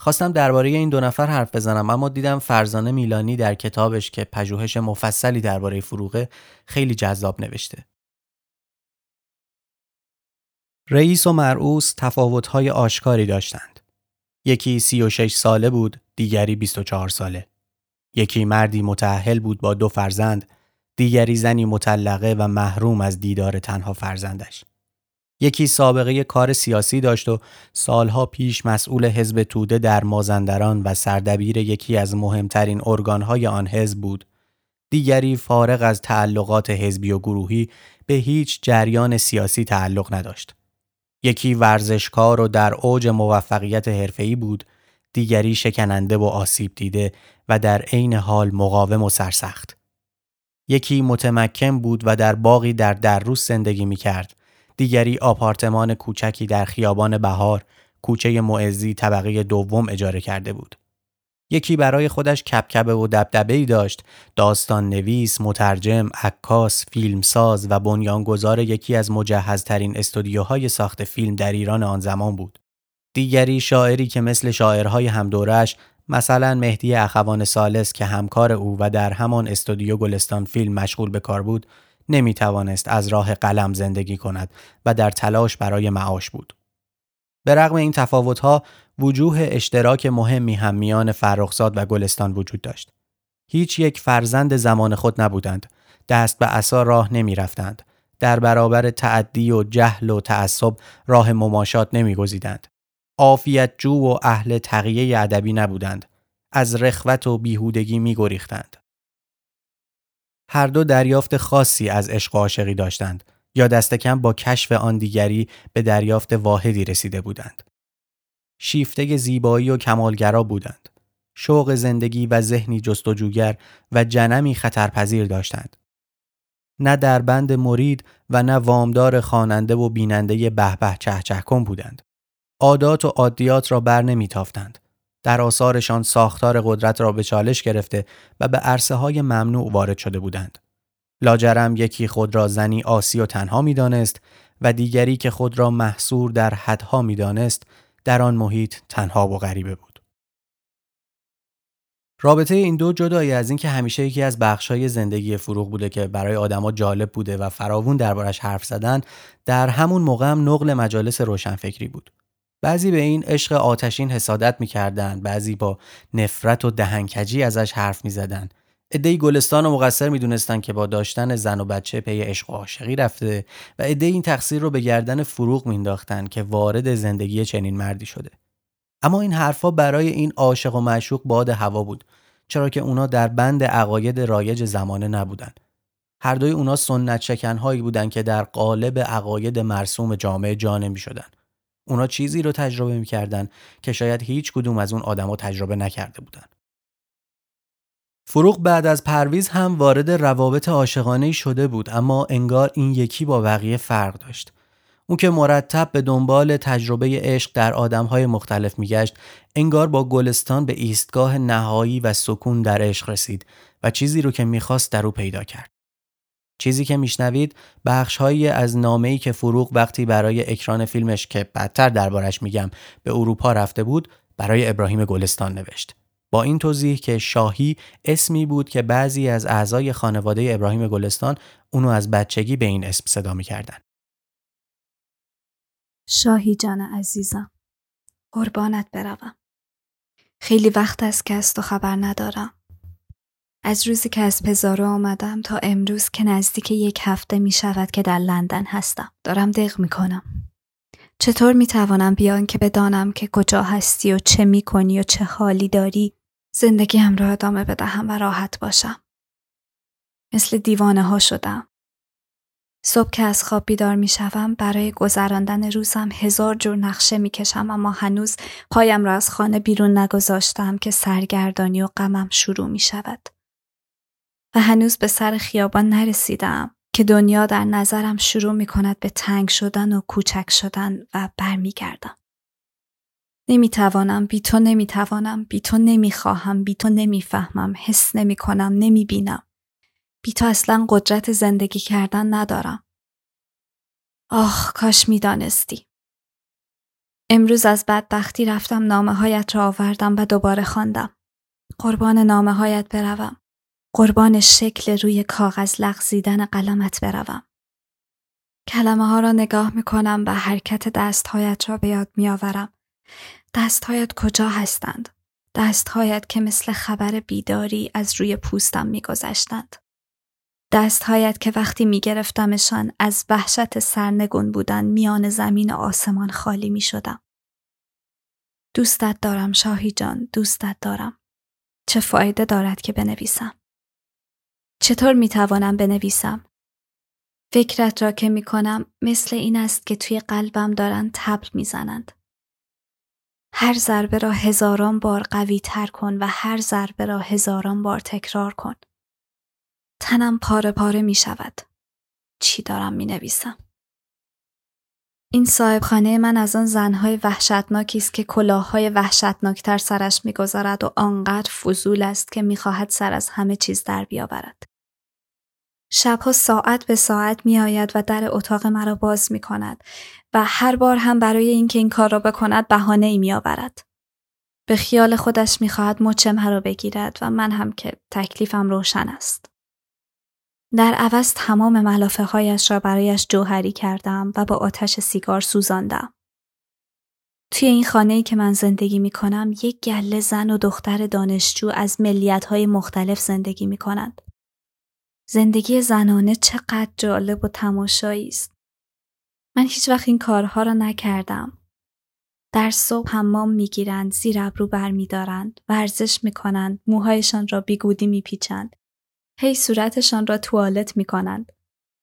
خواستم درباره این دو نفر حرف بزنم اما دیدم فرزانه میلانی در کتابش که پژوهش مفصلی درباره فروغه خیلی جذاب نوشته. رئیس و مرعوس تفاوت‌های آشکاری داشتند. یکی 36 ساله بود، دیگری 24 ساله. یکی مردی متأهل بود با دو فرزند، دیگری زنی مطلقه و محروم از دیدار تنها فرزندش. یکی سابقه کار سیاسی داشت و سالها پیش مسئول حزب توده در مازندران و سردبیر یکی از مهمترین ارگانهای آن حزب بود. دیگری فارغ از تعلقات حزبی و گروهی به هیچ جریان سیاسی تعلق نداشت. یکی ورزشکار و در اوج موفقیت حرفه‌ای بود، دیگری شکننده و آسیب دیده و در عین حال مقاوم و سرسخت. یکی متمکن بود و در باقی در دروس زندگی می کرد دیگری آپارتمان کوچکی در خیابان بهار کوچه معزی طبقه دوم اجاره کرده بود. یکی برای خودش کپکبه و دبدبه ای داشت داستان نویس، مترجم، عکاس، فیلمساز و بنیانگذار یکی از مجهزترین استودیوهای ساخت فیلم در ایران آن زمان بود. دیگری شاعری که مثل شاعرهای همدورش مثلا مهدی اخوان سالس که همکار او و در همان استودیو گلستان فیلم مشغول به کار بود نمی توانست از راه قلم زندگی کند و در تلاش برای معاش بود. به رغم این تفاوتها وجوه اشتراک مهمی هم میان فرخزاد و گلستان وجود داشت. هیچ یک فرزند زمان خود نبودند. دست به عصا راه نمی رفتند. در برابر تعدی و جهل و تعصب راه مماشات نمی گزیدند. عافیت جو و اهل تقیه ادبی نبودند. از رخوت و بیهودگی می گریختند. هر دو دریافت خاصی از عشق و عاشقی داشتند یا دست کم با کشف آن دیگری به دریافت واحدی رسیده بودند. شیفته زیبایی و کمالگرا بودند. شوق زندگی و ذهنی جستجوگر و جنمی خطرپذیر داشتند. نه در بند مرید و نه وامدار خواننده و بیننده به به چه چه کن بودند. عادات و عادیات را بر نمیتافتند. در آثارشان ساختار قدرت را به چالش گرفته و به عرصه های ممنوع وارد شده بودند. لاجرم یکی خود را زنی آسی و تنها می‌دانست و دیگری که خود را محصور در حدها می‌دانست در آن محیط تنها و غریبه بود. رابطه این دو جدایی از اینکه همیشه یکی از بخشهای زندگی فروغ بوده که برای آدما جالب بوده و فراوون دربارش حرف زدن در همون موقع هم نقل مجالس روشنفکری بود. بعضی به این عشق آتشین حسادت می‌کردند بعضی با نفرت و دهنکجی ازش حرف می‌زدند. عدهای گلستان و مقصر می‌دونستند که با داشتن زن و بچه پی عشق و عاشقی رفته و عده این تقصیر رو به گردن فروغ مینداختند که وارد زندگی چنین مردی شده. اما این حرفها برای این عاشق و معشوق باد هوا بود چرا که اونا در بند عقاید رایج زمانه نبودند. هر دوی اونا سنت شکنهایی بودند که در قالب عقاید مرسوم جامعه جا نمی اونا چیزی رو تجربه می‌کردن که شاید هیچ کدوم از اون آدما تجربه نکرده بودن. فروغ بعد از پرویز هم وارد روابط عاشقانه شده بود اما انگار این یکی با بقیه فرق داشت. اون که مرتب به دنبال تجربه عشق در آدمهای مختلف میگشت انگار با گلستان به ایستگاه نهایی و سکون در عشق رسید و چیزی رو که می‌خواست در او پیدا کرد. چیزی که میشنوید بخشهایی از نامه‌ای که فروغ وقتی برای اکران فیلمش که بدتر دربارش میگم به اروپا رفته بود برای ابراهیم گلستان نوشت. با این توضیح که شاهی اسمی بود که بعضی از اعضای خانواده ابراهیم گلستان اونو از بچگی به این اسم صدا می‌کردن. شاهی جان عزیزم قربانت بروم خیلی وقت است که از تو خبر ندارم از روزی که از پزارو آمدم تا امروز که نزدیک یک هفته می شود که در لندن هستم. دارم دق می کنم. چطور می توانم بیان که بدانم که کجا هستی و چه می کنی و چه حالی داری؟ زندگی هم را ادامه بدهم و راحت باشم. مثل دیوانه ها شدم. صبح که از خواب بیدار می شوم برای گذراندن روزم هزار جور نقشه می کشم اما هنوز پایم را از خانه بیرون نگذاشتم که سرگردانی و غمم شروع می شود. و هنوز به سر خیابان نرسیدم که دنیا در نظرم شروع می کند به تنگ شدن و کوچک شدن و برمیگردم. نمی توانم بی تو نمی توانم بی تو نمی خواهم بی تو نمی فهمم حس نمی کنم نمی بینم. بی تو اصلا قدرت زندگی کردن ندارم. آخ کاش می دانستی. امروز از بدبختی رفتم نامه هایت را آوردم و دوباره خواندم. قربان نامه هایت بروم. قربان شکل روی کاغذ لغزیدن قلمت بروم. کلمه ها را نگاه می کنم و حرکت دستهایت را به یاد می آورم. دستهایت کجا هستند؟ دستهایت که مثل خبر بیداری از روی پوستم می گذشتند. دستهایت که وقتی می گرفتمشان از وحشت سرنگون بودن میان زمین و آسمان خالی می شدم. دوستت دارم شاهی جان دوستت دارم. چه فایده دارد که بنویسم؟ چطور می توانم بنویسم؟ فکرت را که می کنم مثل این است که توی قلبم دارند تبل می زنند. هر ضربه را هزاران بار قوی تر کن و هر ضربه را هزاران بار تکرار کن. تنم پاره پاره می شود. چی دارم می نویسم؟ این صاحب خانه من از آن زنهای وحشتناکی است که کلاههای وحشتناکتر سرش می‌گذارد و آنقدر فضول است که می‌خواهد سر از همه چیز در بیاورد. شبها ساعت به ساعت می آید و در اتاق مرا باز می کند و هر بار هم برای اینکه این کار را بکند بهانه ای می. به خیال خودش می خواهد مچ مرا بگیرد و من هم که تکلیفم روشن است. در عوض تمام ملافه هایش را برایش جوهری کردم و با آتش سیگار سوزاندم. توی این خانه ای که من زندگی می کنم یک گله زن و دختر دانشجو از ملیت های مختلف زندگی می کنند. زندگی زنانه چقدر جالب و تماشایی است. من هیچ وقت این کارها را نکردم. در صبح حمام می‌گیرند، زیر ابرو برمیدارند، ورزش می‌کنند، موهایشان را بیگودی میپیچند، هی صورتشان را توالت می کنند.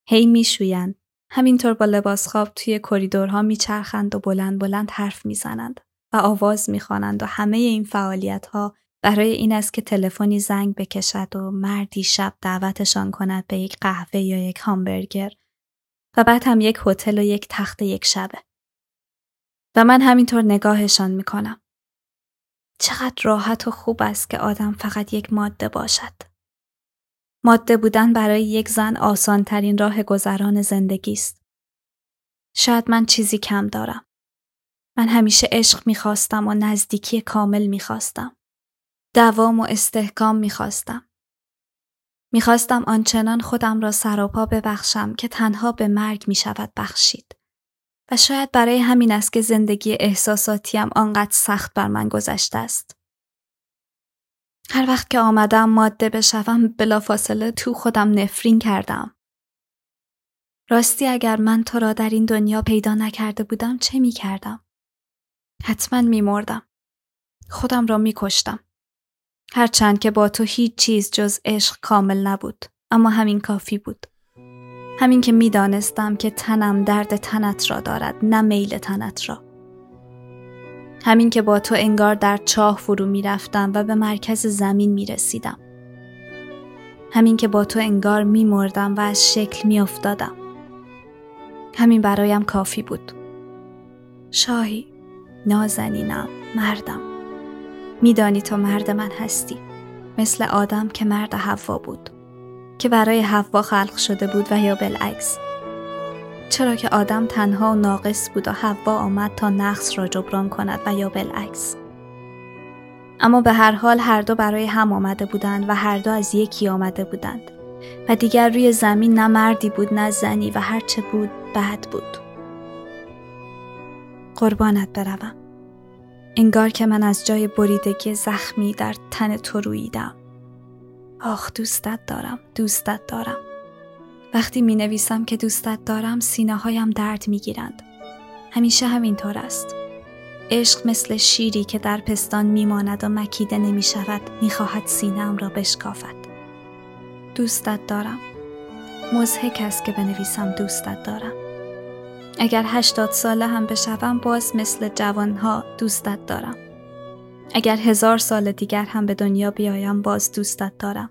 هی می شویند. همینطور با لباس خواب توی کریدورها میچرخند و بلند بلند حرف می‌زنند و آواز می‌خوانند و همه این فعالیت ها برای این است که تلفنی زنگ بکشد و مردی شب دعوتشان کند به یک قهوه یا یک هامبرگر و بعد هم یک هتل و یک تخت یک شبه. و من همینطور نگاهشان می‌کنم. چقدر راحت و خوب است که آدم فقط یک ماده باشد. ماده بودن برای یک زن آسان ترین راه گذران زندگی است. شاید من چیزی کم دارم. من همیشه عشق می‌خواستم و نزدیکی کامل می‌خواستم. دوام و استحکام می‌خواستم. می‌خواستم آنچنان خودم را سراپا ببخشم که تنها به مرگ می‌شود بخشید. و شاید برای همین است که زندگی احساساتیم آنقدر سخت بر من گذشته است. هر وقت که آمدم ماده بشوم بلافاصله تو خودم نفرین کردم. راستی اگر من تو را در این دنیا پیدا نکرده بودم چه می کردم؟ حتما می مردم. خودم را می کشتم. هرچند که با تو هیچ چیز جز عشق کامل نبود اما همین کافی بود. همین که می‌دانستم که تنم درد تنت را دارد نه میل تنت را. همین که با تو انگار در چاه فرو می رفتم و به مرکز زمین می رسیدم. همین که با تو انگار می مردم و از شکل می افتادم. همین برایم کافی بود. شاهی، نازنینم، مردم. میدانی تو مرد من هستی. مثل آدم که مرد حوا بود. که برای حوا خلق شده بود و یا بالعکس. چرا که آدم تنها و ناقص بود و حوا آمد تا نقص را جبران کند و یا بالعکس. اما به هر حال هر دو برای هم آمده بودند و هر دو از یکی آمده بودند و دیگر روی زمین نه مردی بود نه زنی و هرچه بود بد بود. قربانت بروم. انگار که من از جای بریدگی زخمی در تن تو رویدم. آخ دوستت دارم، دوستت دارم. وقتی می نویسم که دوستت دارم سینه هایم درد می گیرند. همیشه همینطور است. عشق مثل شیری که در پستان میماند و مکیده نمی شود می خواهد سینم را بشکافد. دوستت دارم. مزهک است که بنویسم دوستت دارم. اگر هشتاد ساله هم بشوم باز مثل جوانها دوستت دارم. اگر هزار سال دیگر هم به دنیا بیایم باز دوستت دارم.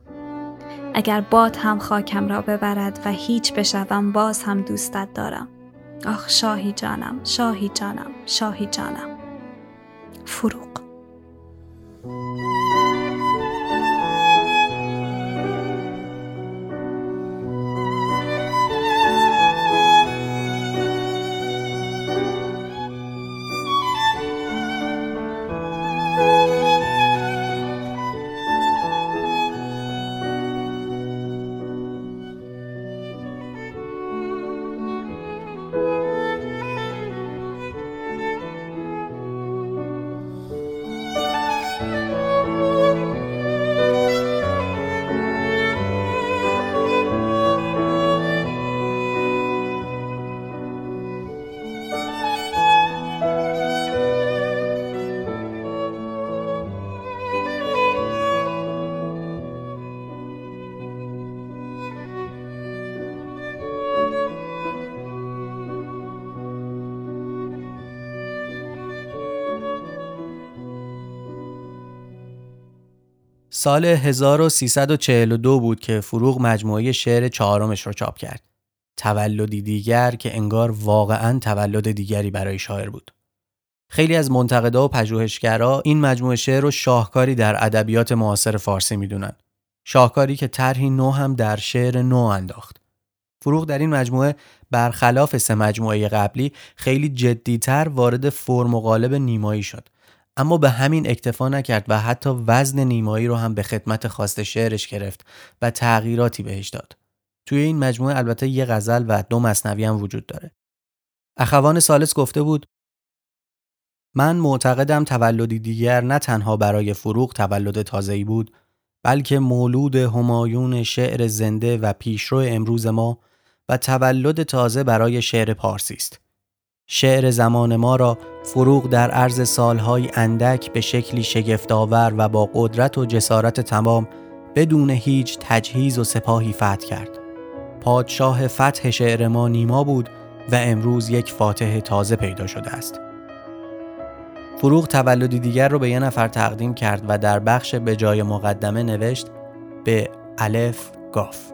اگر باد هم خاکم را ببرد و هیچ بشوم باز هم دوستت دارم. آخ شاهی جانم، شاهی جانم، شاهی جانم. فروغ سال 1342 بود که فروغ مجموعه شعر چهارمش رو چاپ کرد. تولدی دیگر که انگار واقعا تولد دیگری برای شاعر بود. خیلی از منتقدا و پژوهشگرا این مجموعه شعر رو شاهکاری در ادبیات معاصر فارسی می‌دونن. شاهکاری که طرحی نو هم در شعر نو انداخت. فروغ در این مجموعه برخلاف سه مجموعه قبلی خیلی جدیتر وارد فرم و قالب نیمایی شد اما به همین اکتفا نکرد و حتی وزن نیمایی رو هم به خدمت خواست شعرش گرفت و تغییراتی بهش داد. توی این مجموعه البته یه غزل و دو مصنوی هم وجود داره. اخوان سالس گفته بود من معتقدم تولدی دیگر نه تنها برای فروغ تولد تازه‌ای بود بلکه مولود همایون شعر زنده و پیشرو امروز ما و تولد تازه برای شعر پارسی است. شعر زمان ما را فروغ در عرض سالهای اندک به شکلی شگفتآور و با قدرت و جسارت تمام بدون هیچ تجهیز و سپاهی فتح کرد. پادشاه فتح شعر ما نیما بود و امروز یک فاتح تازه پیدا شده است. فروغ تولدی دیگر رو به یه نفر تقدیم کرد و در بخش به جای مقدمه نوشت به الف گاف.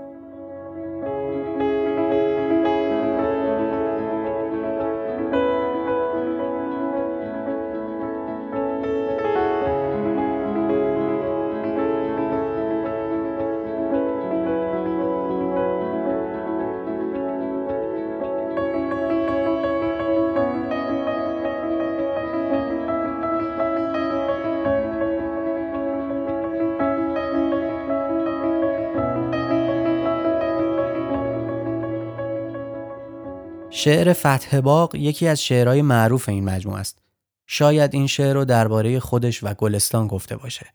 شعر فتح باغ یکی از شعرهای معروف این مجموعه است. شاید این شعر رو درباره خودش و گلستان گفته باشه.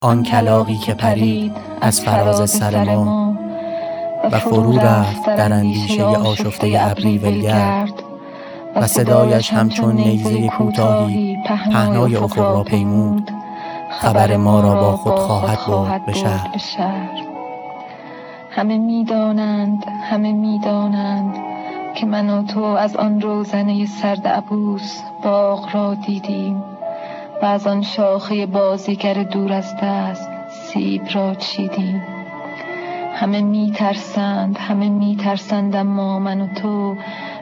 آن کلاقی که پرید از فراز سر ما و فرو رفت در اندیشه آشفته ابری ولگرد و صدایش همچون نیزه کوتاهی پهنای افق را پیمود. خبر ما را با خود خواهد برد به شهر. همه می‌دانند همه می‌دانند که من و تو از آن روزنه سرد عبوس باغ را دیدیم و از آن شاخه بازیگر دور از دست سیب را چیدیم. همه می ترسند همه می ترسند اما من و تو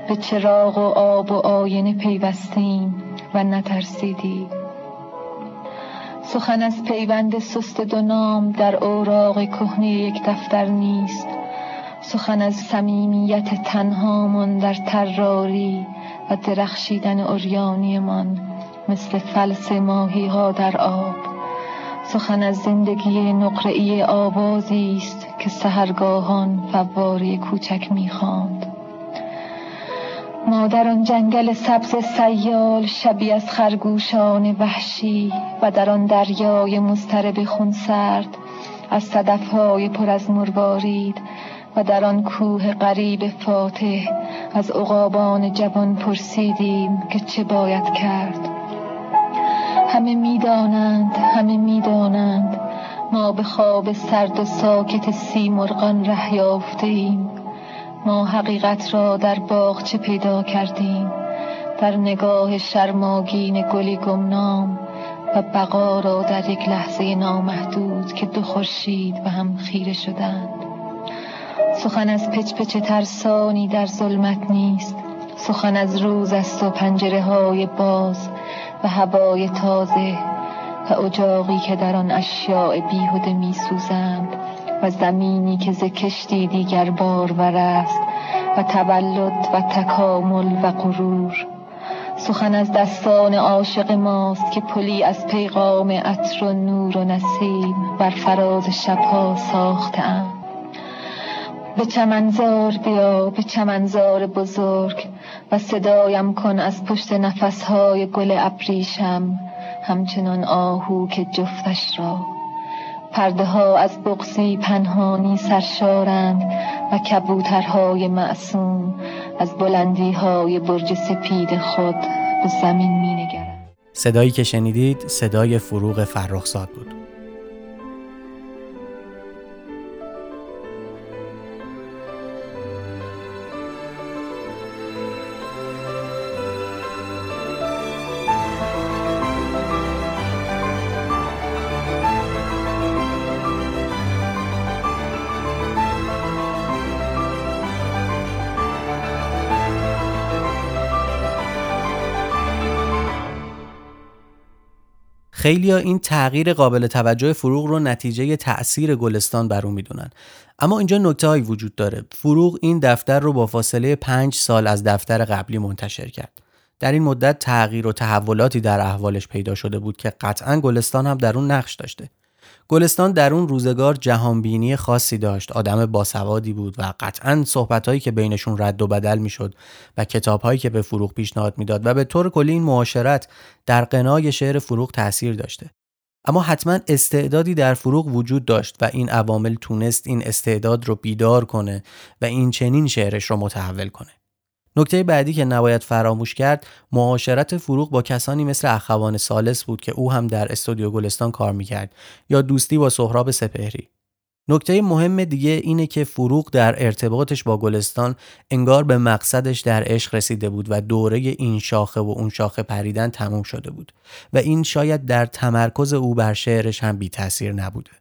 به چراغ و آب و آینه پیوستیم و نترسیدیم. سخن از پیوند سست دو نام در اوراق کهنه یک دفتر نیست. سخن از صمیمیت تنهامان در تراری و درخشیدن اوریانیمان مثل فلس ماهی ها در آب. سخن از زندگی نقره‌ای آوازی است که سهرگاهان فواری کوچک می‌خواند. ما در آن جنگل سبز سیال شبی از خرگوشان وحشی و در آن دریای مضطرب خونسرد از صدفهای پر از مروارید و در آن کوه غریب فاتح از عقابان جوان پرسیدیم که چه باید کرد. همه می‌دانند همه می‌دانند ما به خواب سرد و ساکت سی مرغان ره یافته ما حقیقت را در باغچه پیدا کردیم؟ در نگاه شرماگین گلی گمنام و بقا را در یک لحظه نامحدود که دو خورشید به هم خیره شدند. سخن از پچ پچ ترسانی در ظلمت نیست. سخن از روز است و پنجره های باز و هوای تازه و اجاقی که در آن اشیاء بیهوده می سوزند زمینی که ز کشتی دیگر بار است و تولد و تکامل و غرور. سخن از دستان عاشق ماست که پلی از پیغام عطر و نور و نسیم بر فراز شبها ساختهاند به چمنزار بیا به چمنزار بزرگ و صدایم کن از پشت نفسهای گل ابریشم همچنان آهو که جفتش را پرده ها از بغزی پنهانی سرشارند و کبوترهای معصوم از بلندی های برج سپید خود به زمین می نگرند. صدایی که شنیدید صدای فروغ فرخزاد بود خیلی ها این تغییر قابل توجه فروغ رو نتیجه تأثیر گلستان بر اون می‌دونن. اما اینجا نکته هایی وجود داره. فروغ این دفتر رو با فاصله پنج سال از دفتر قبلی منتشر کرد. در این مدت تغییر و تحولاتی در احوالش پیدا شده بود که قطعا گلستان هم در اون نقش داشته. گلستان در اون روزگار جهانبینی خاصی داشت. آدم باسوادی بود و قطعا صحبتهایی که بینشون رد و بدل می‌شد و کتابهایی که به فروغ پیشنهاد می‌داد و به طور کلی این معاشرت در قنای شعر فروغ تاثیر داشته. اما حتما استعدادی در فروغ وجود داشت و این عوامل تونست این استعداد رو بیدار کنه و این چنین شعرش رو متحول کنه. نکته بعدی که نباید فراموش کرد معاشرت فروغ با کسانی مثل اخوان سالس بود که او هم در استودیو گلستان کار می‌کرد یا دوستی با سهراب سپهری نکته مهم دیگه اینه که فروغ در ارتباطش با گلستان انگار به مقصدش در عشق رسیده بود و دوره این شاخه و اون شاخه پریدن تموم شده بود و این شاید در تمرکز او بر شعرش هم بی تاثیر نبوده.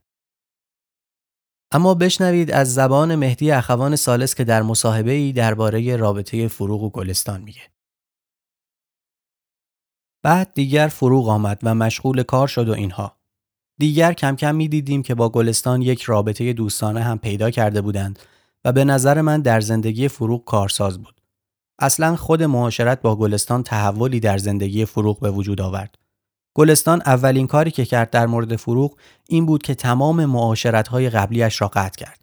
اما بشنوید از زبان مهدی اخوان سالس که در مصاحبه ای درباره رابطه فروغ و گلستان میگه. بعد دیگر فروغ آمد و مشغول کار شد و اینها. دیگر کم کم می دیدیم که با گلستان یک رابطه دوستانه هم پیدا کرده بودند و به نظر من در زندگی فروغ کارساز بود. اصلا خود معاشرت با گلستان تحولی در زندگی فروغ به وجود آورد. گلستان اولین کاری که کرد در مورد فروغ این بود که تمام معاشرت های قبلیش را قطع کرد.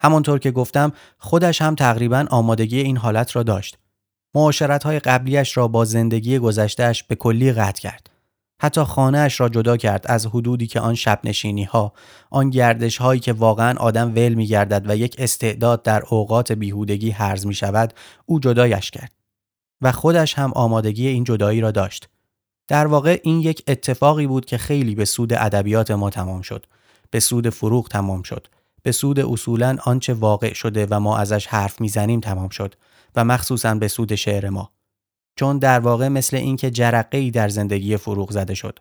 همانطور که گفتم خودش هم تقریبا آمادگی این حالت را داشت. معاشرت های قبلیش را با زندگی گذشتهش به کلی قطع کرد. حتی خانهاش را جدا کرد از حدودی که آن شب نشینی ها، آن گردش هایی که واقعا آدم ول می گردد و یک استعداد در اوقات بیهودگی هرز می شود، او جدایش کرد. و خودش هم آمادگی این جدایی را داشت. در واقع این یک اتفاقی بود که خیلی به سود ادبیات ما تمام شد. به سود فروغ تمام شد. به سود اصولا آنچه واقع شده و ما ازش حرف می‌زنیم تمام شد و مخصوصا به سود شعر ما. چون در واقع مثل اینکه جرقه ای در زندگی فروغ زده شد.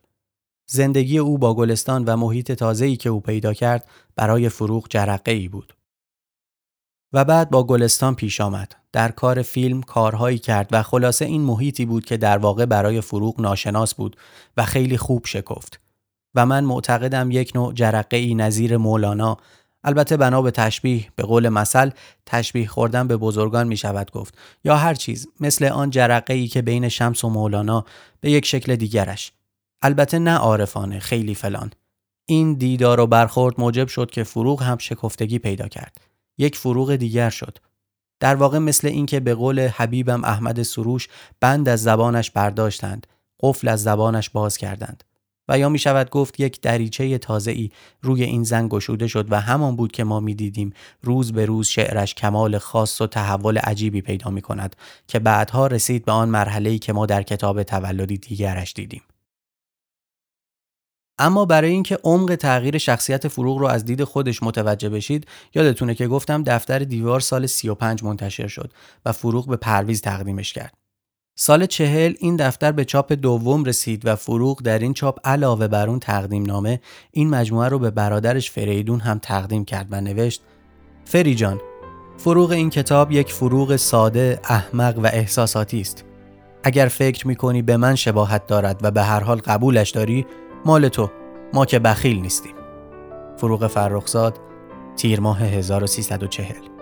زندگی او با گلستان و محیط تازه‌ای که او پیدا کرد برای فروغ جرقه ای بود. و بعد با گلستان پیش آمد. در کار فیلم کارهایی کرد و خلاصه این محیطی بود که در واقع برای فروغ ناشناس بود و خیلی خوب شکفت. و من معتقدم یک نوع جرقه ای نظیر مولانا. البته بنا به تشبیه به قول مثل تشبیه خوردن به بزرگان می شود گفت. یا هر چیز مثل آن جرقه ای که بین شمس و مولانا به یک شکل دیگرش. البته نه عارفانه خیلی فلان. این دیدار و برخورد موجب شد که فروغ هم شکفتگی پیدا کرد. یک فروغ دیگر شد. در واقع مثل اینکه به قول حبیبم احمد سروش بند از زبانش برداشتند قفل از زبانش باز کردند و یا می شود گفت یک دریچه تازه ای روی این زن گشوده شد و همان بود که ما می دیدیم روز به روز شعرش کمال خاص و تحول عجیبی پیدا می کند که بعدها رسید به آن مرحله که ما در کتاب تولدی دیگرش دیدیم. اما برای اینکه عمق تغییر شخصیت فروغ رو از دید خودش متوجه بشید یادتونه که گفتم دفتر دیوار سال 35 منتشر شد و فروغ به پرویز تقدیمش کرد. سال چهل این دفتر به چاپ دوم رسید و فروغ در این چاپ علاوه بر اون تقدیم نامه این مجموعه رو به برادرش فریدون هم تقدیم کرد و نوشت فری جان فروغ این کتاب یک فروغ ساده، احمق و احساساتی است. اگر فکر می‌کنی به من شباهت دارد و به هر حال قبولش داری مال تو ما که بخیل نیستیم. فروغ فرخزاد تیر ماه 1340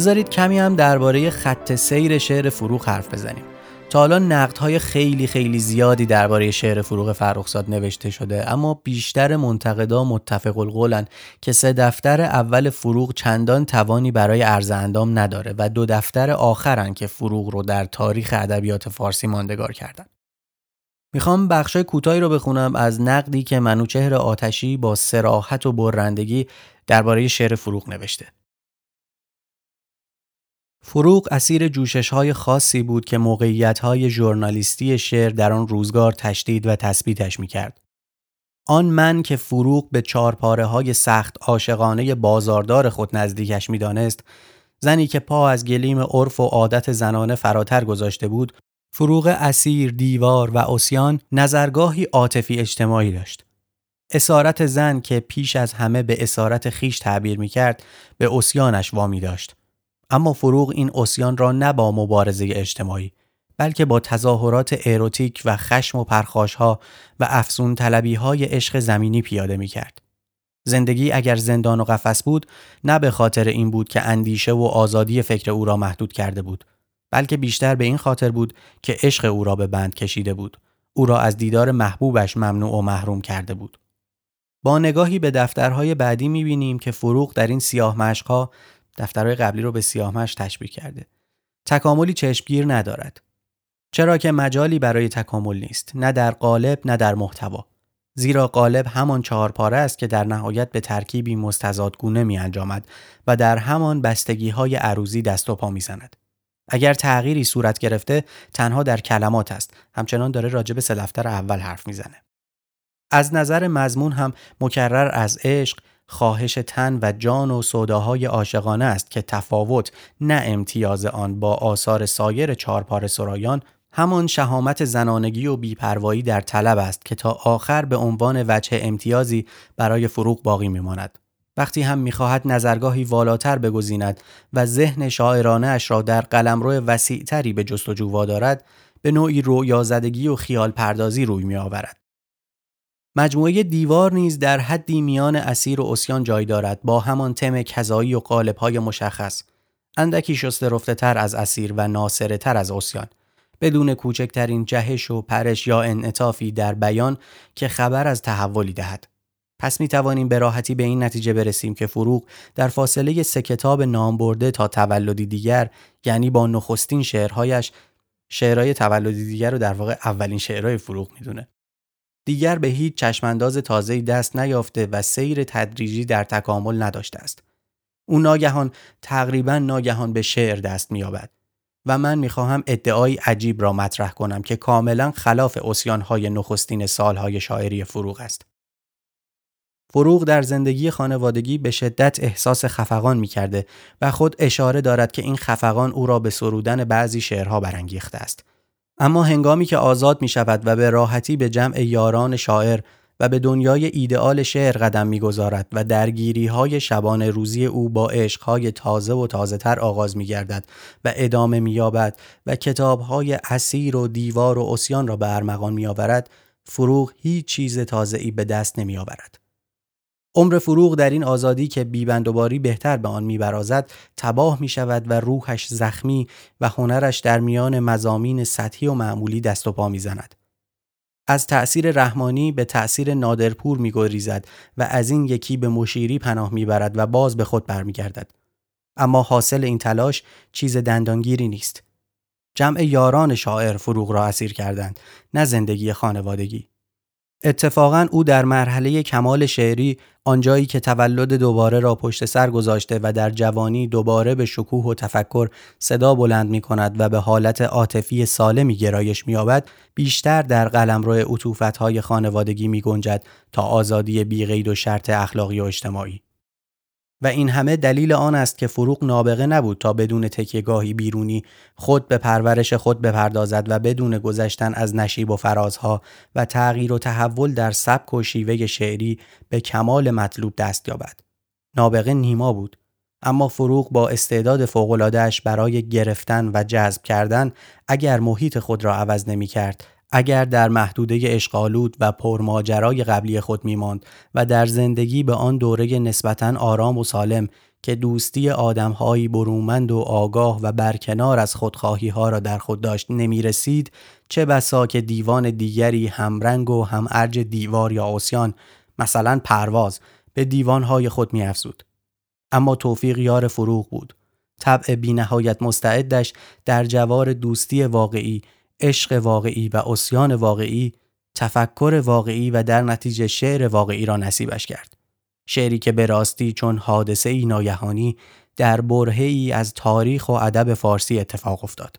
بذارید کمی هم درباره خط سیر شعر فروغ حرف بزنیم. تا حالا نقدهای خیلی خیلی زیادی درباره شعر فروغ فرخزاد نوشته شده اما بیشتر منتقدا متفق القولن که سه دفتر اول فروغ چندان توانی برای عرض اندام نداره و دو دفتر آخرن که فروغ رو در تاریخ ادبیات فارسی ماندگار کردن. می‌خوام بخشای کوتاهی رو بخونم از نقدی که منوچهر آتشی با سراحت و برندگی درباره شعر فروغ نوشته. فروغ اسیر جوشش های خاصی بود که موقعیت های ژورنالیستی شعر در آن روزگار تشدید و تثبیتش می کرد. آن من که فروغ به چارپاره های سخت عاشقانه بازاردار خود نزدیکش می‌دانست زنی که پا از گلیم عرف و عادت زنانه فراتر گذاشته بود فروغ اسیر دیوار و اسیان نظرگاهی عاطفی اجتماعی داشت اسارت زن که پیش از همه به اسارت خیش تعبیر می کرد به اسیانش وامی داشت اما فروغ این اسیان را نه با مبارزه اجتماعی بلکه با تظاهرات اروتیک و خشم و پرخاشها و افسون طلبی های عشق زمینی پیاده می کرد. زندگی اگر زندان و قفس بود نه به خاطر این بود که اندیشه و آزادی فکر او را محدود کرده بود بلکه بیشتر به این خاطر بود که عشق او را به بند کشیده بود او را از دیدار محبوبش ممنوع و محروم کرده بود با نگاهی به دفترهای بعدی می‌بینیم که فروغ در این سیاه مشقها دفترهای قبلی رو به سیاهمش تشبیه کرده. تکاملی چشمگیر ندارد. چرا که مجالی برای تکامل نیست نه در قالب نه در محتوا زیرا قالب همان چهار پاره است که در نهایت به ترکیبی مستزادگونه می انجامد و در همان بستگی های عروضی دست و پا می زند. اگر تغییری صورت گرفته تنها در کلمات است همچنان داره راجب دفتر اول حرف می‌زنه از نظر مضمون هم مکرر از عشق خواهش تن و جان و سوداهای عاشقانه است که تفاوت نه امتیاز آن با آثار سایر چارپار سرایان همان شهامت زنانگی و بیپروایی در طلب است که تا آخر به عنوان وجه امتیازی برای فروغ باقی میماند. وقتی هم می‌خواهد نظرگاهی والاتر بگزیند و ذهن شاعرانه اش را در قلمرو وسیعتری به جستجو وادارد به نوعی رویازدگی و خیال پردازی روی می آورد. مجموعه دیوار نیز در حدی میان اسیر و اسیان جای دارد با همان تم کذایی و قالب‌های مشخص اندکی شسته رفته تر از اسیر و ناصره تر از اسیان بدون کوچکترین جهش و پرش یا انعطافی در بیان که خبر از تحولی دهد. پس می توانیم به راحتی به این نتیجه برسیم که فروغ در فاصله سه کتاب نام برده تا تولدی دیگر یعنی با نخستین شعرهایش شعرهای تولدی دیگر رو در واقع اولین شعرهای فروغ می‌دونه. دیگر به هیچ چشمانداز تازه‌ای دست نیافته و سیر تدریجی در تکامل نداشته است. او ناگهان تقریبا ناگهان به شعر دست مییابد و من می‌خواهم ادعای عجیب را مطرح کنم که کاملا خلاف اسیانهای نخستین سالهای شاعری فروغ است. فروغ در زندگی خانوادگی به شدت احساس خفقان می کرده و خود اشاره دارد که این خفقان او را به سرودن بعضی شعرها برانگیخته است. اما هنگامی که آزاد می شود و به راحتی به جمع یاران شاعر و به دنیای ایدئال شعر قدم می‌گذارد و درگیری های شبان روزی او با عشقهای تازه و تازه تر آغاز می گردد و ادامه می یابد و کتاب های اسیر و دیوار و اسیان را به ارمغان می آورد فروغ هیچ چیز تازه ای به دست نمی آورد. عمر فروغ در این آزادی که بیبندوباری بهتر به آن میبرازد تباه می شود و روحش زخمی و هنرش در میان مزامین سطحی و معمولی دست و پا می‌زند. از تأثیر رحمانی به تأثیر نادرپور میگریزد و از این یکی به مشیری پناه می‌برد و باز به خود برمیگردد. اما حاصل این تلاش چیز دندانگیری نیست. جمع یاران شاعر فروغ را اسیر کردند نه زندگی خانوادگی. اتفاقا او در مرحله کمال شعری آنجایی که تولد دوباره را پشت سر گذاشته و در جوانی دوباره به شکوه و تفکر صدا بلند می کند و به حالت عاطفی سالمی گرایش می آبد بیشتر در قلمرو های خانوادگی می گنجد تا آزادی بیغید و شرط اخلاقی و اجتماعی. و این همه دلیل آن است که فروغ نابغه نبود تا بدون تکیهگاهی بیرونی خود به پرورش خود بپردازد و بدون گذشتن از نشیب و فرازها و تغییر و تحول در سبک و شیوه شعری به کمال مطلوب دست یابد. نابغه نیما بود اما فروغ با استعداد فوق‌العاده‌اش برای گرفتن و جذب کردن اگر محیط خود را عوض نمی کرد اگر در محدوده اشغالود و پرماجرای قبلی خود میماند و در زندگی به آن دوره نسبتا آرام و سالم که دوستی آدمهایی برومند و آگاه و برکنار از خودخواهی ها را در خود داشت نمی رسید چه بسا که دیوان دیگری همرنگ و هم ارج دیوار یا اوسیان مثلا پرواز به دیوانهای خود می افزود. اما توفیق یار فروغ بود. طبع بینهایت مستعدش در جوار دوستی واقعی عشق واقعی و اسیان واقعی تفکر واقعی و در نتیجه شعر واقعی را نصیبش کرد. شعری که به راستی چون حادثه ای ناگهانی در برهه ای از تاریخ و ادب فارسی اتفاق افتاد.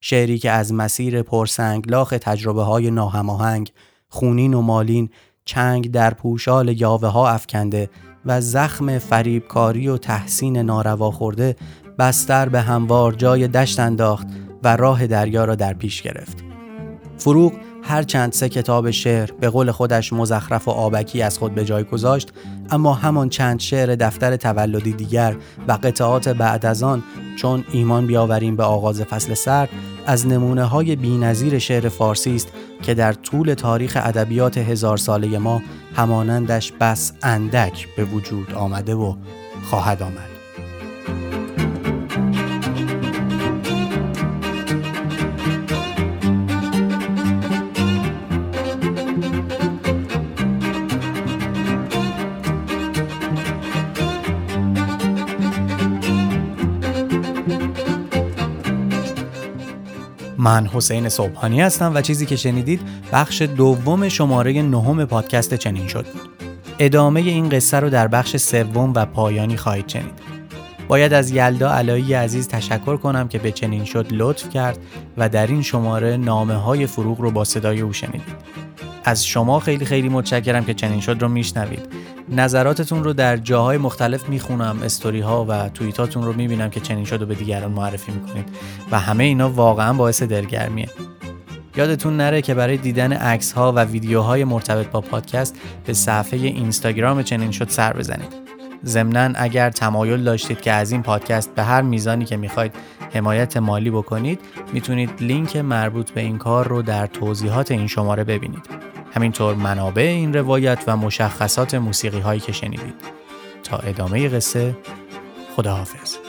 شعری که از مسیر پرسنگلاخ تجربه های ناهماهنگ، خونین و مالین، چنگ در پوشال یاوه ها افکنده و زخم فریبکاری و تحسین ناروا خورده بستر به هموار جای دشت انداخت و راه دریا را در پیش گرفت. فروغ هر چند سه کتاب شعر به قول خودش مزخرف و آبکی از خود به جای گذاشت اما همان چند شعر دفتر تولدی دیگر و قطعات بعد از آن چون ایمان بیاوریم به آغاز فصل سرد از نمونه های شعر فارسی است که در طول تاریخ ادبیات هزار ساله ما همانندش بس اندک به وجود آمده و خواهد آمد. من حسین صبحانی هستم و چیزی که شنیدید بخش دوم شماره نهم پادکست چنین شد ادامه این قصه رو در بخش سوم و پایانی خواهید شنید. باید از یلدا علایی عزیز تشکر کنم که به چنین شد لطف کرد و در این شماره نامه های فروغ رو با صدای او شنیدید. از شما خیلی خیلی متشکرم که چنین شد رو میشنوید نظراتتون رو در جاهای مختلف می‌خونم استوری ها و توییتاتون رو می‌بینم که چنین شد رو به دیگران معرفی می‌کنید. و همه اینا واقعا باعث دلگرمیه. یادتون نره که برای دیدن عکس ها و ویدیوهای مرتبط با پادکست به صفحه اینستاگرام چنین شد سر بزنید. ضمنا اگر تمایل داشتید که از این پادکست به هر میزانی که می‌خواید حمایت مالی بکنید می‌تونید لینک مربوط به این کار رو در توضیحات این شماره ببینید. همینطور منابع این روایت و مشخصات موسیقی هایی که شنیدید. تا ادامه قصه خداحافظ.